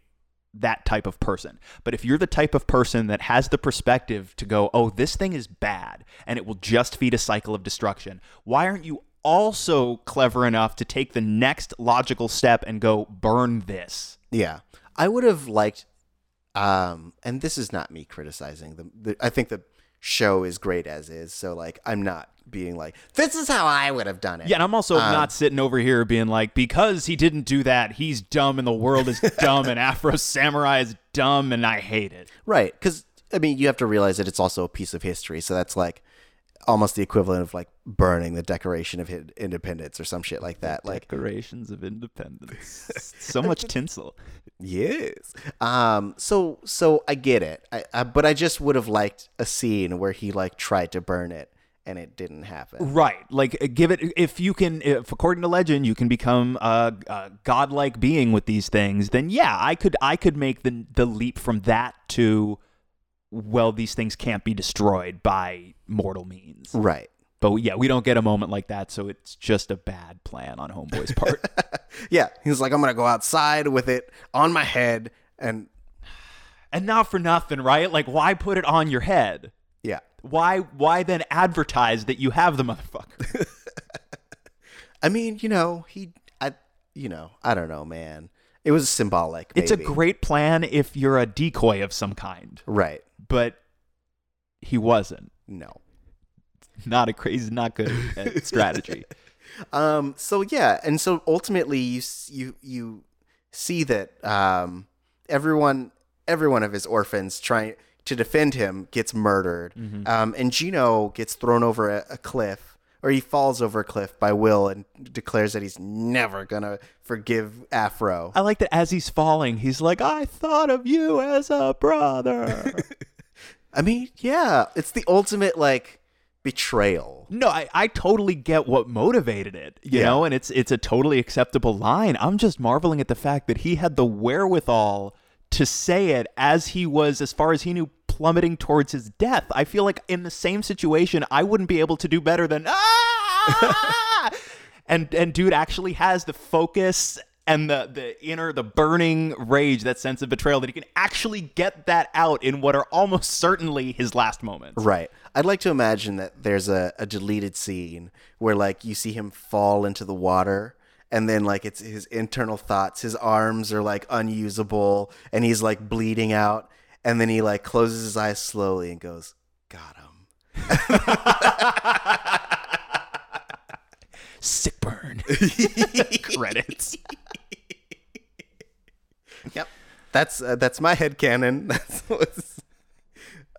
that type of person. But if you're the type of person that has the perspective to go, oh, this thing is bad and it will just feed a cycle of destruction, why aren't you also clever enough to take the next logical step and go burn this? Yeah. I would have liked um and this is not me criticizing the, the I think the show is great as is, so like I'm not being like this is how I would have done it. Yeah, and I'm also not sitting over here being like, because he didn't do that, he's dumb and the world is dumb and Afro Samurai is dumb and I hate it. Right, cuz I mean, you have to realize that it's also a piece of history, so that's like almost the equivalent of like burning the Declaration of Independence or some shit like that. Like Decorations of Independence. so much tinsel. Yes. Um. So so I get it. I, I but I just would have liked a scene where he like tried to burn it and it didn't happen. Right. Like, uh, give it, if you can, if according to legend, you can become a, a godlike being with these things, then yeah, I could, I could make the, the leap from that to, well, these things can't be destroyed by mortal means. Right. But yeah, we don't get a moment like that, so it's just a bad plan on Homeboy's part. Yeah. He was like, I'm gonna go outside with it on my head and and not for nothing, right? Like, why put it on your head? Why, why then advertise that you have the motherfucker? I mean, you know, he I you know, I don't know, man. It was symbolic. It's a great plan if you're a decoy of some kind, Right. but he wasn't. No. Not a crazy, not good strategy. Um. So yeah, and so ultimately, you you you see that um everyone every one of his orphans trying to defend him gets murdered. Um. And Jinno gets thrown over a, a cliff, or he falls over a cliff by Will and declares that he's never gonna forgive Afro. I like that as he's falling, he's like, I thought of you as a brother. I mean, yeah, it's the ultimate like betrayal. no, I, I totally get what motivated it, you Yeah. know, and it's it's a totally acceptable line. I'm just marveling at the fact that he had the wherewithal to say it as he was, as far as he knew, plummeting towards his death. I feel like in the same situation, I wouldn't be able to do better than ah! and and dude actually has the focus and the the inner the burning rage, that sense of betrayal that he can actually get that out in what are almost certainly his last moments. Right. I'd like to imagine that there's a, a deleted scene where like you see him fall into the water and then like it's his internal thoughts, his arms are like unusable and he's like bleeding out and then he like closes his eyes slowly and goes, Got him. Sick burn. Credits. Yep. That's uh, that's my head canon. That's what's...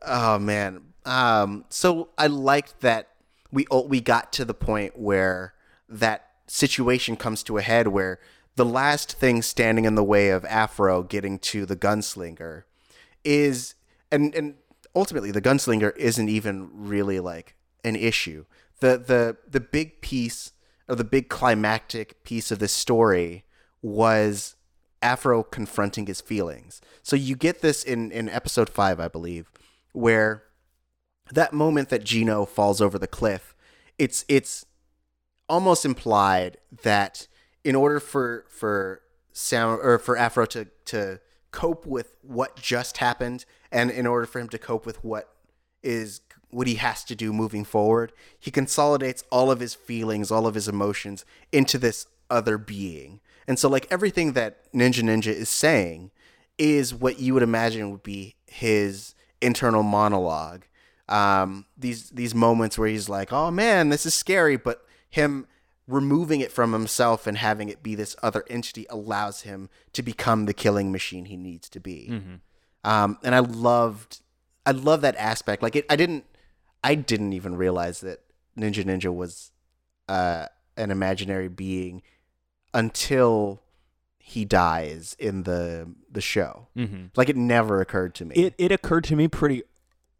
Oh man. Um so I liked that we we got to the point where that situation comes to a head where the last thing standing in the way of Afro getting to the gunslinger is and and ultimately the gunslinger isn't even really like an issue. the the the big piece or the big climactic piece of this story was Afro confronting his feelings. So you get this in in episode 5, I believe, where that moment that Jinno falls over the cliff, it's it's almost implied that in order for for Sam or for Afro to to cope with what just happened and in order for him to cope with what is what he has to do moving forward, he consolidates all of his feelings, all of his emotions into this other being. And so like everything that Ninja Ninja is saying is what you would imagine would be his internal monologue. Um, these these moments where he's like, "Oh man, this is scary," but him removing it from himself and having it be this other entity allows him to become the killing machine he needs to be. Um, and I loved, I love that aspect. Like it, I didn't, I didn't even realize that Ninja Ninja was uh, an imaginary being until he dies in the the show. Mm-hmm. Like it never occurred to me. It it occurred to me pretty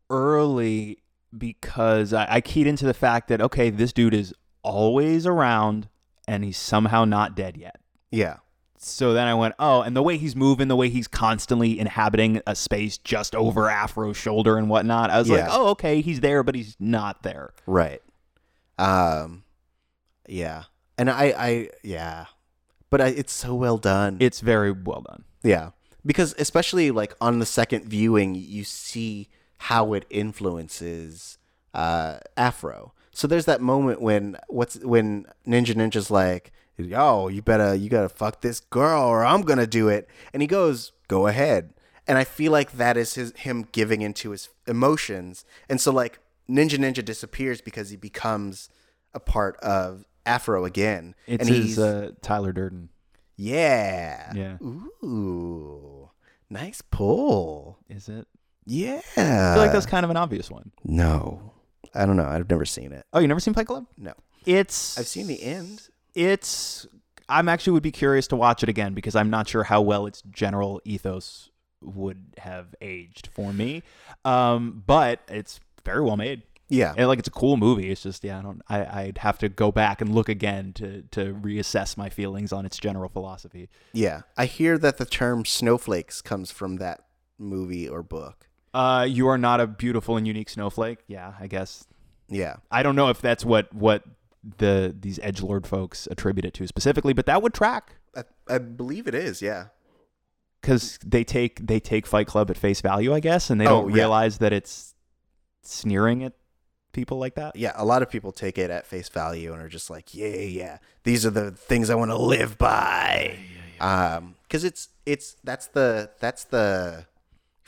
early because I, I keyed into the fact that okay, this dude is always around and he's somehow not dead yet. yeah, So then I went, oh, and the way he's moving, the way he's constantly inhabiting a space just over Afro's shoulder and whatnot, I was like, oh, okay, he's there, but he's not there. right. Um, yeah, and I, I, yeah, but I, it's so well done. It's very well done. Yeah. Because especially like on the second viewing, you see how it influences uh, Afro. So there's that moment when what's when Ninja Ninja's like, "Yo, you better you gotta fuck this girl, or I'm gonna do it," and he goes, "Go ahead." And I feel like that is his him giving into his emotions, and so like Ninja Ninja disappears because he becomes a part of Afro again, It's and his he's uh, Tyler Durden. yeah. Yeah. Ooh. Nice pull. Is it? Yeah. I feel like that's kind of an obvious one. No. I don't know. I've never seen it. Oh, you never seen Fight Club? No. It's I've seen the end. it's I'm actually would be curious to watch it again because I'm not sure how well its general ethos would have aged for me. Um, but it's very well made. Yeah. And like it's a cool movie. It's just yeah, I don't I, I'd have to go back and look again to to reassess my feelings on its general philosophy. Yeah. I hear that the term snowflakes comes from that movie or book. Uh you are not a beautiful and unique snowflake. Yeah, I guess. Yeah. I don't know if that's what what the these edge lord folks attribute it to specifically, but that would track. I, I believe it is. Yeah. because they take they take Fight Club at face value, I guess, and they Oh, don't yeah. realize that it's sneering at people like that. Yeah. A lot of people take it at face value and are just like, yeah, yeah. These are the things I want to live by. Um, because it's it's that's the that's the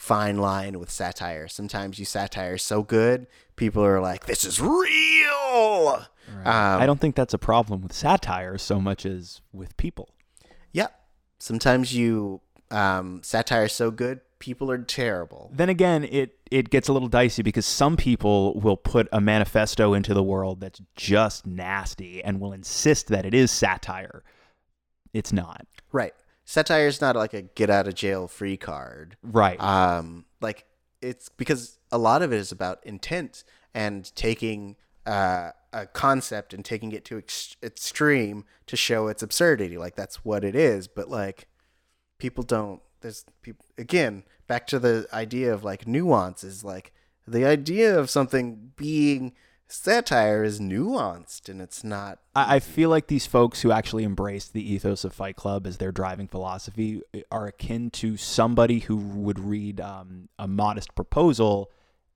fine line with satire. Sometimes you satire so good, people are like, "This is real." Um, I don't think that's a problem with satire so much as with people. Yeah. Sometimes you um, satire so good, people are terrible. Then again, it it gets a little dicey because some people will put a manifesto into the world that's just nasty and will insist that it is satire. It's not. Right. Satire is not like a get out of jail free card. Right. Um, like it's because a lot of it is about intent and taking uh, a concept and taking it to ex- extreme to show its absurdity. Like that's what it is. But like people don't. There's people again back to the idea of like nuance is like the idea of something being satire is nuanced and it's not. I, I feel like these folks who actually embrace the ethos of Fight Club as their driving philosophy are akin to somebody who would read um, a modest proposal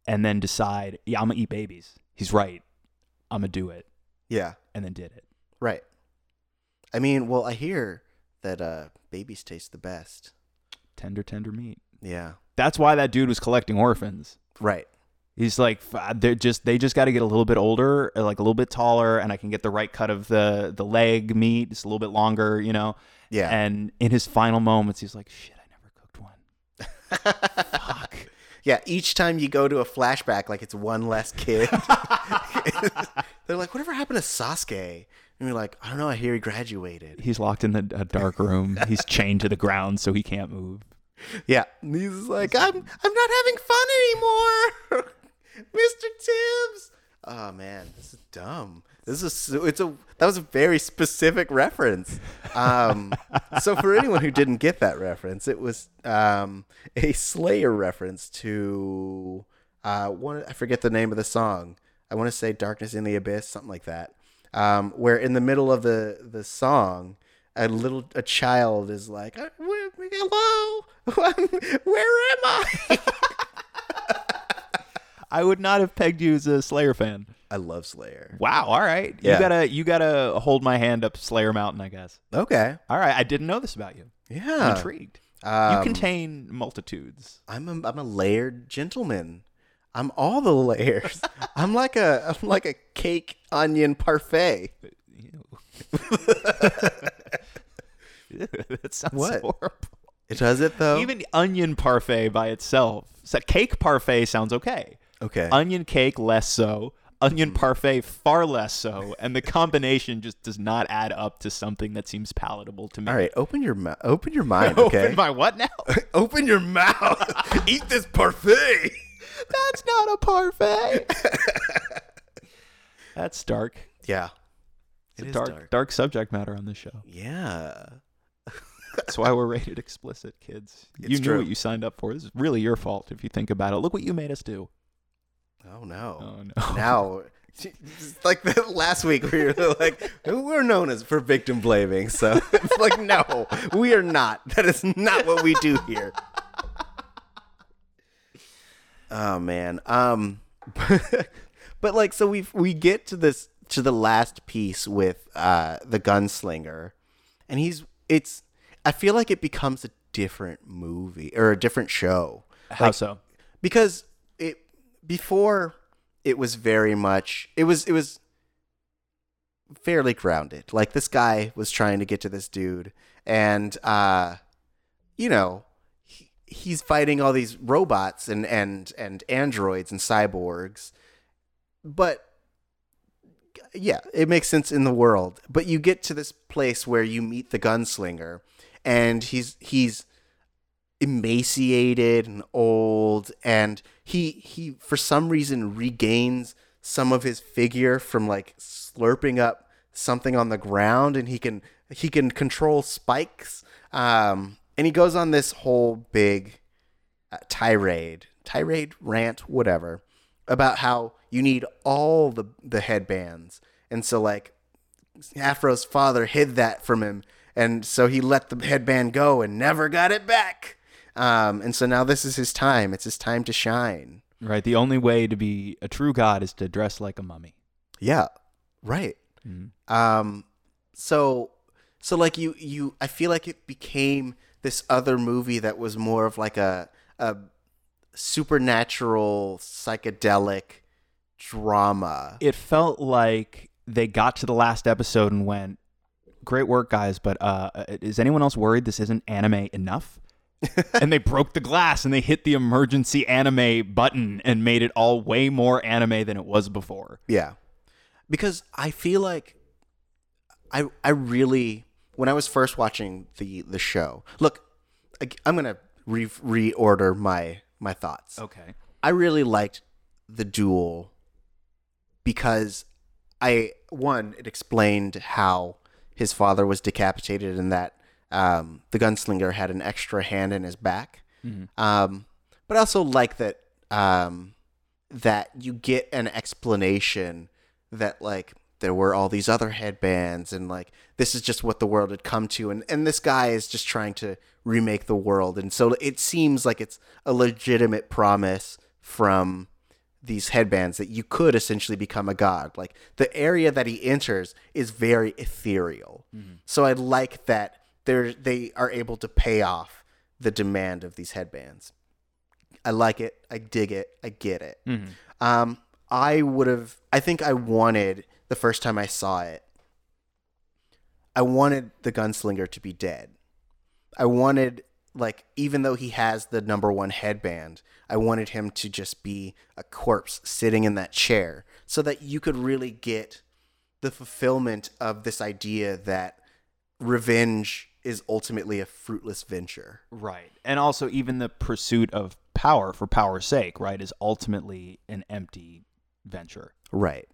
and then decide, yeah, I'm gonna eat babies. He's right. I'm gonna do it, Yeah. and then did it. Right. I mean, well, I hear that uh, babies taste the best. Tender, tender meat. Yeah. That's why that dude was collecting orphans. Right. He's like, they're just they just got to get a little bit older, uh, like a little bit taller, and I can get the right cut of the the leg meat. It's a little bit longer, you know. Yeah. And in his final moments, he's like, "Shit, I never cooked one." Fuck. Yeah. Each time you go to a flashback, like it's one less kid. They're like, whatever happened to Sasuke? And you're like, I don't know. I hear he graduated. He's locked in the a dark room. He's chained to the ground so he can't move. Yeah. And he's like, I'm, I'm not having fun anymore, Mr. Tibbs. Oh man, this is dumb. This is it's a that was a very specific reference. Um, so for anyone who didn't get that reference, it was um, a Slayer reference to uh, one. I forget the name of the song. I want to say "Darkness in the Abyss," something like that. Um, where in the middle of the the song, a little a child is like, "Uh, "Hello, where am I?" I would not have pegged you as a Slayer fan. I love Slayer. Wow. All right. Yeah. You gotta you gotta hold my hand up Slayer Mountain, I guess. Okay, All right. I didn't know this about you. I'm yeah. intrigued. you Um, contain multitudes. I'm a, I'm a layered gentleman. I'm all the layers. I'm like a I'm like a cake onion parfait. that sounds What? horrible. It does it though. Even onion parfait by itself. So cake parfait sounds okay. Okay. Onion cake less so. Onion hmm. parfait far less so, and the combination just does not add up to something that seems palatable to me. all right. Open your mouth. Open your mind. Okay. Open my what now? Open your mouth. Eat this parfait. That's not a parfait. That's dark. Yeah. It's It dark, dark. dark subject matter on this show. Yeah. That's why we're rated explicit, kids. It's you knew true. what you signed up for. This is really your fault if you think about it. Look what you made us do. Oh no. Oh no. Now, like the last week we were like, we're known as for victim blaming. So it's like, no, we are not. That is not what we do here. Oh man. Um, but like, so we we get to this to the last piece with uh the gunslinger, and he's it's. I feel like it becomes a different movie or a different show How so? because before it was very much it was it was fairly grounded. Like this guy was trying to get to this dude and uh you know he, he's fighting all these robots and and and androids and cyborgs. But yeah it makes sense in the world. But you get to this place where you meet the gunslinger and he's he's emaciated and old and he he for some reason regains some of his figure from like slurping up something on the ground and he can he can control spikes um and he goes on this whole big uh, tirade tirade rant whatever about how you need all the the headbands and so like Afro's father hid that from him, and so he let the headband go and never got it back. Um, and so now this is his time. It's his time to shine. Right. The only way to be a true god is to dress like a mummy. Yeah, right. Um, so so like you you I feel like it became this other movie that was more of like a a supernatural psychedelic drama. It felt like they got to the last episode and went, "Great work, guys, but uh, is anyone else worried this isn't anime enough?" And they broke the glass and they hit the emergency anime button and made it all way more anime than it was before. Yeah. Because I feel like I I really when I was first watching the the show. Look, I, I'm going to re- reorder my my thoughts. Okay. I really liked the duel because I one it explained how his father was decapitated and that um, the gunslinger had an extra hand in his back. Um, but I also like that um, that you get an explanation that like there were all these other headbands and like this is just what the world had come to. And and this guy is just trying to remake the world. And so it seems like it's a legitimate promise from these headbands that you could essentially become a god. Like the area that he enters is very ethereal. So i like that they're they are able to pay off the demand of these headbands i like it i dig it i get it um, I would have. I think I wanted the first time I saw it. I wanted the gunslinger to be dead. I wanted like even though he has the number one headband, I wanted him to just be a corpse sitting in that chair, so that you could really get the fulfillment of this idea that revenge is ultimately a fruitless venture. Right. And also, even the pursuit of power for power's sake, right, is ultimately an empty venture. Right.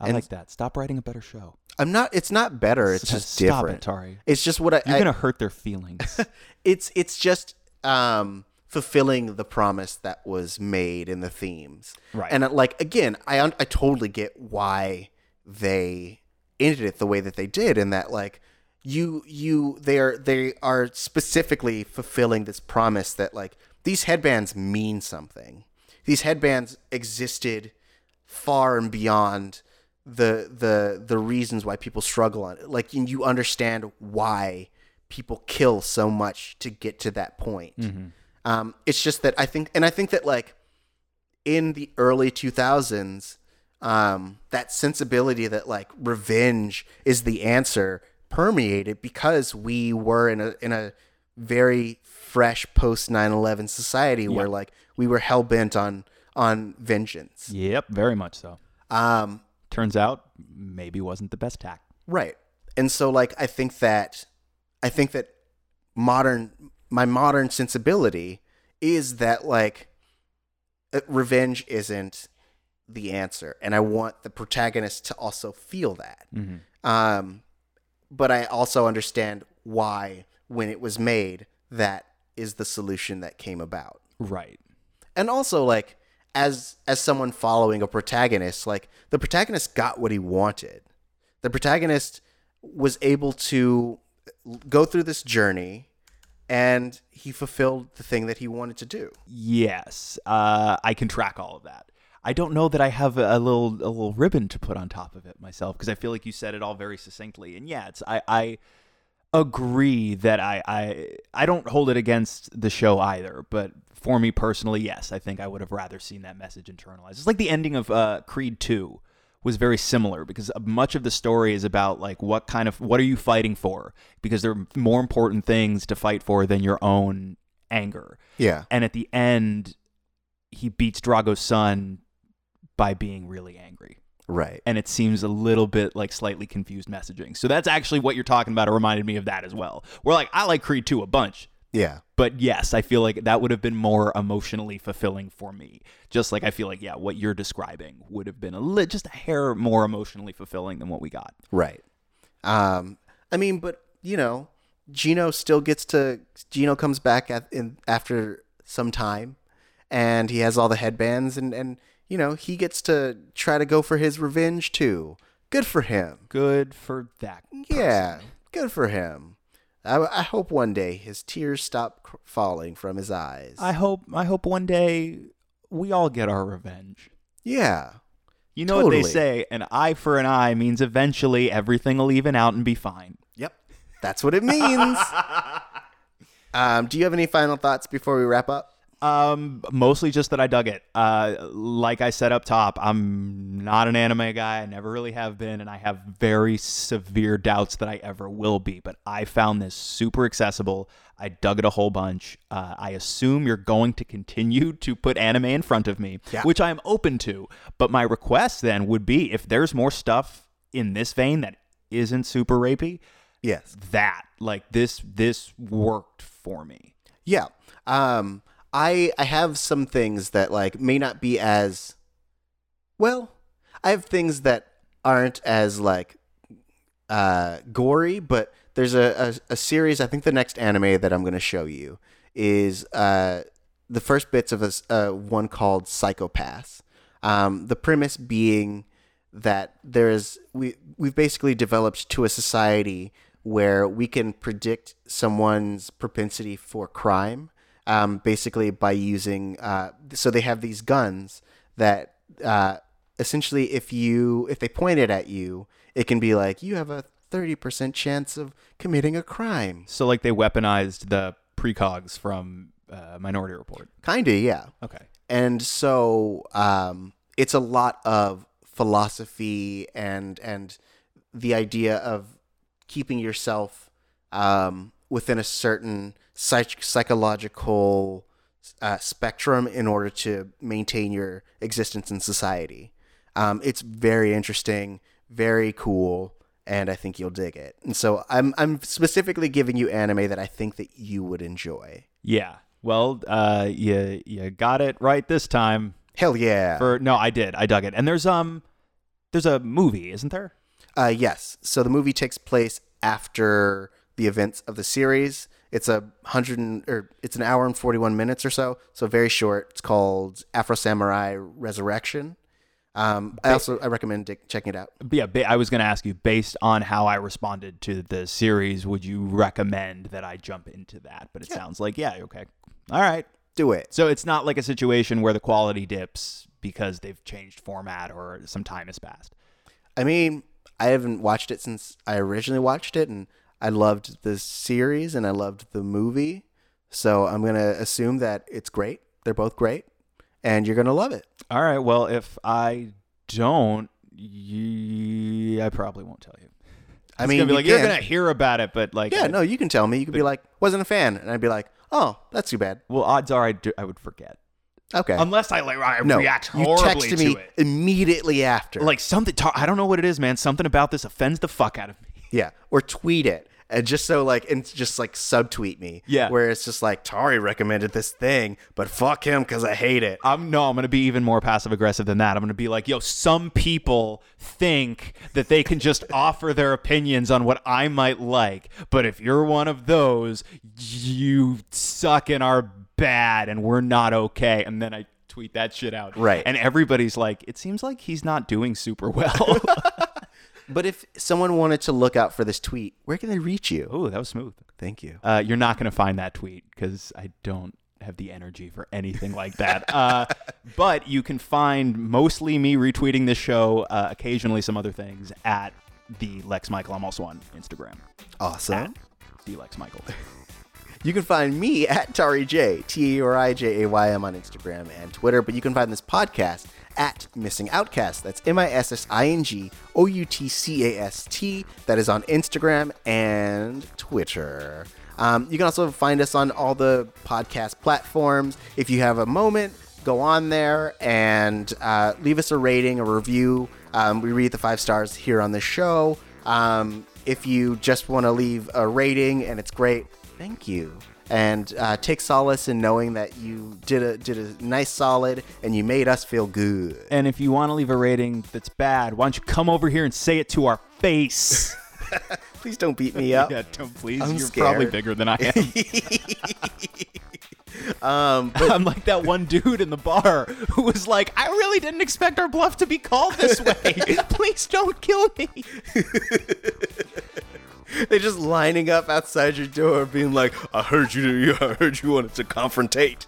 I And- like that. Stop writing a better show. I'm not. It's not better. It's just Stop different. it, Tari. It's just what I. You're I- gonna hurt their feelings. it's it's just um fulfilling the promise that was made in the themes Right. and uh, like again i i totally get why they ended it the way that they did and that like you you they are they are specifically fulfilling this promise that like these headbands mean something. These headbands existed far and beyond the the the reasons why people struggle on it. Like and you understand why people kill so much to get to that point. Um it's just that i think and i think that like in the early 2000s um that sensibility that like revenge is the answer permeated because we were in a in a very fresh post 9/11 society where like we were hell bent on on vengeance yep, very much so. um Turns out maybe wasn't the best tack. Right. And so like I think that I think that modern my modern sensibility is that like uh, revenge isn't the answer and I want the protagonist to also feel that. Um but I also understand why when it was made that is the solution that came about Right. and also like as as someone following a protagonist like the protagonist got what he wanted the protagonist was able to go through this journey and he fulfilled the thing that he wanted to do Yes, uh, I can track all of that. I don't know that I have a, a little a little ribbon to put on top of it myself because I feel like you said it all very succinctly. And yeah, it's I, I agree that I, I I don't hold it against the show either. But for me personally, yes, I think I would have rather seen that message internalized. It's like the ending of uh, Creed Two was very similar because much of the story is about like what kind of what are you fighting for because there are more important things to fight for than your own anger yeah and at the end he beats Drago's son by being really angry. Right. And it seems a little bit like slightly confused messaging. So that's actually what you're talking about. It reminded me of that as well. We're like i like creed 2 a bunch. Yeah. But yes i feel like that would have been more emotionally fulfilling for me. Just like i feel like yeah what you're describing would have been a li- just a hair more emotionally fulfilling than what we got. Right. Um i mean but you know jinno still gets to jinno comes back at, in after some time and he has all the headbands and and you know he gets to try to go for his revenge too. Good for him. Good for that yeah good for him. I, I hope one day his tears stop cr- falling from his eyes. I hope i hope one day we all get our revenge. Yeah You know what they say, an eye for an eye means eventually everything will even out and be fine. yep that's what it means. Um do you have any final thoughts before we wrap up Um, mostly just that I dug it. Uh, like I said up top, I'm not an anime guy. I never really have been, and I have very severe doubts that I ever will be. But I found this super accessible. I dug it a whole bunch. Uh, I assume you're going to continue to put anime in front of me, Yeah. which I am open to. But my request then would be if there's more stuff in this vein that isn't super rapey, yes that like this this worked for me. Yeah. Um I I have some things that like may not be as well, I have things that aren't as like uh gory, but there's a, a, a series, I think the next anime that I'm going to show you is uh the first bits of a uh, one called Psycho-Pass. Um the premise being that there's we we've basically developed to a society where we can predict someone's propensity for crime um, basically by using uh, so they have these guns that uh, essentially if you if they point it at you it can be like you have a 30% chance of committing a crime So like they weaponized the precogs from uh, Minority Report. kinda yeah Okay. and so um, it's a lot of philosophy and and the idea of keeping yourself um, within a certain psych- psychological uh, spectrum in order to maintain your existence in society. Um, it's very interesting, very cool, and I think you'll dig it. And so I'm I'm specifically giving you anime that I think that you would enjoy. Yeah. Well, uh, you you got it right this time. Hell yeah! For no, I did. I dug it. And there's um, There's a movie, isn't there? Uh, yes. So the movie takes place after the events of the series. It's a hundred and, or it's an hour and forty one minutes or so. So very short. It's called Afro Samurai Resurrection. Um, I also I recommend checking it out. Yeah, I was going to ask you, based on how I responded to the series, would you recommend that I jump into that? But it sounds like, yeah, okay. All right. Do it. So it's not like a situation where the quality dips because they've changed format or some time has passed. I mean, I haven't watched it since I originally watched it, and I loved the series and I loved the movie. So I'm gonna assume that it's great. They're both great, and you're gonna love it. All right. Well, if I don't, y- I probably won't tell you. I It's mean, gonna be you like you're gonna hear about it, but like, Yeah, I- no, you can tell me. You could be like, wasn't a fan, and I'd be like, oh, that's too bad. Well, odds are I, do, I would forget Okay. unless I like I no, react you horribly texted to me it. immediately after. Like something. I don't know what it is, man. Something about this offends the fuck out of me. yeah, or tweet it, and just so like, and just like subtweet me. Yeah. where it's just like Tari recommended this thing, but fuck him because I hate it. I'm no, I'm gonna be even more passive aggressive than that. I'm gonna be like, yo, some people think that they can just offer their opinions on what I might like, but if you're one of those, you suck and are bad, and we're not okay. And then I tweet that shit out, Right. And everybody's like, it seems like he's not doing super well. But if someone wanted to look out for this tweet, where can they reach you? oh, that was smooth. Thank you. Uh, you're not going to find that tweet because I don't have the energy for anything like that. Uh, but you can find mostly me retweeting this show, uh, occasionally some other things at the Lex Michael. I'm also on Instagram. Awesome. The Lex Michael. You can find me at Tari J, T A R I J A Y M on Instagram and Twitter, but you can find this podcast at Missing Outcast. That's M I S S I N G O U T C A S T. That is on Instagram and Twitter. Um, you can also find us on all the podcast platforms. If you have a moment, go on there and uh, leave us a rating, a review. Um, we read the five stars here on the show. Um, if you just want to leave a rating and it's great, thank you. And uh, take solace in knowing that you did a did a nice solid and you made us feel good. And if you want to leave a rating that's bad, why don't you come over here and say it to our face? Please don't beat me up. yeah, don't please. I'm You're scared. probably bigger than I am. Um, but I'm like that one dude in the bar who was like, I really didn't expect our bluff to be called this way. Please don't kill me. They're just lining up outside your door, being like, "I heard you. I heard you wanted to confrontate."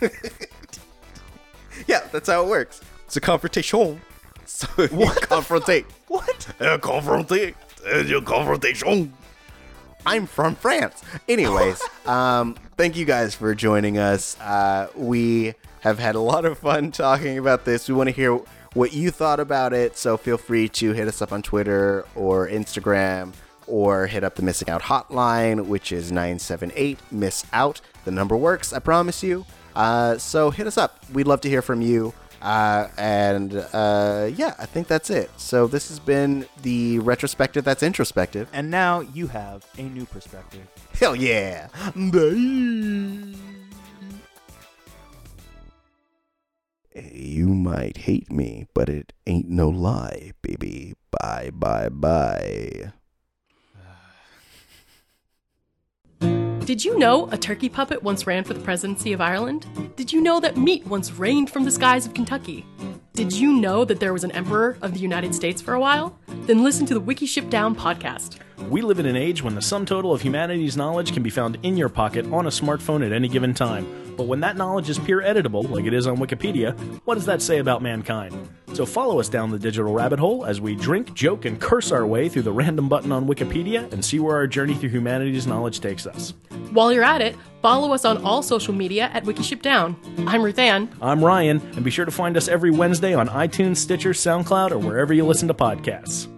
yeah, that's how it works. It's a confrontation. So you confrontate. What? A confrontate. Uh, your confrontation. I'm from France. Anyways, um, thank you guys for joining us. Uh, we have had a lot of fun talking about this. We want to hear what you thought about it, so feel free to hit us up on Twitter or Instagram or hit up the Missing Out hotline, which is 978 Miss Out. The number works, I promise you. Uh, so hit us up. We'd love to hear from you. Uh, and uh, yeah, I think that's it. So this has been the retrospective that's introspective. And now you have a new perspective. Hell yeah. Bye. You might hate me, but it ain't no lie, baby. Bye, bye, bye. Did you know a turkey puppet once ran for the presidency of Ireland? Did you know that meat once rained from the skies of Kentucky? Did you know that there was an emperor of the United States for a while? Then listen to the Wiki Ship Down podcast. We live in an age when the sum total of humanity's knowledge can be found in your pocket on a smartphone at any given time. But when that knowledge is peer editable, like it is on Wikipedia, what does that say about mankind? So follow us down the digital rabbit hole as we drink, joke, and curse our way through the random button on Wikipedia and see where our journey through humanity's knowledge takes us. While you're at it, follow us on all social media at Wiki Ship Down. I'm Ruth Ann. I'm Ryan, and be sure to find us every Wednesday on iTunes, Stitcher, SoundCloud, or wherever you listen to podcasts.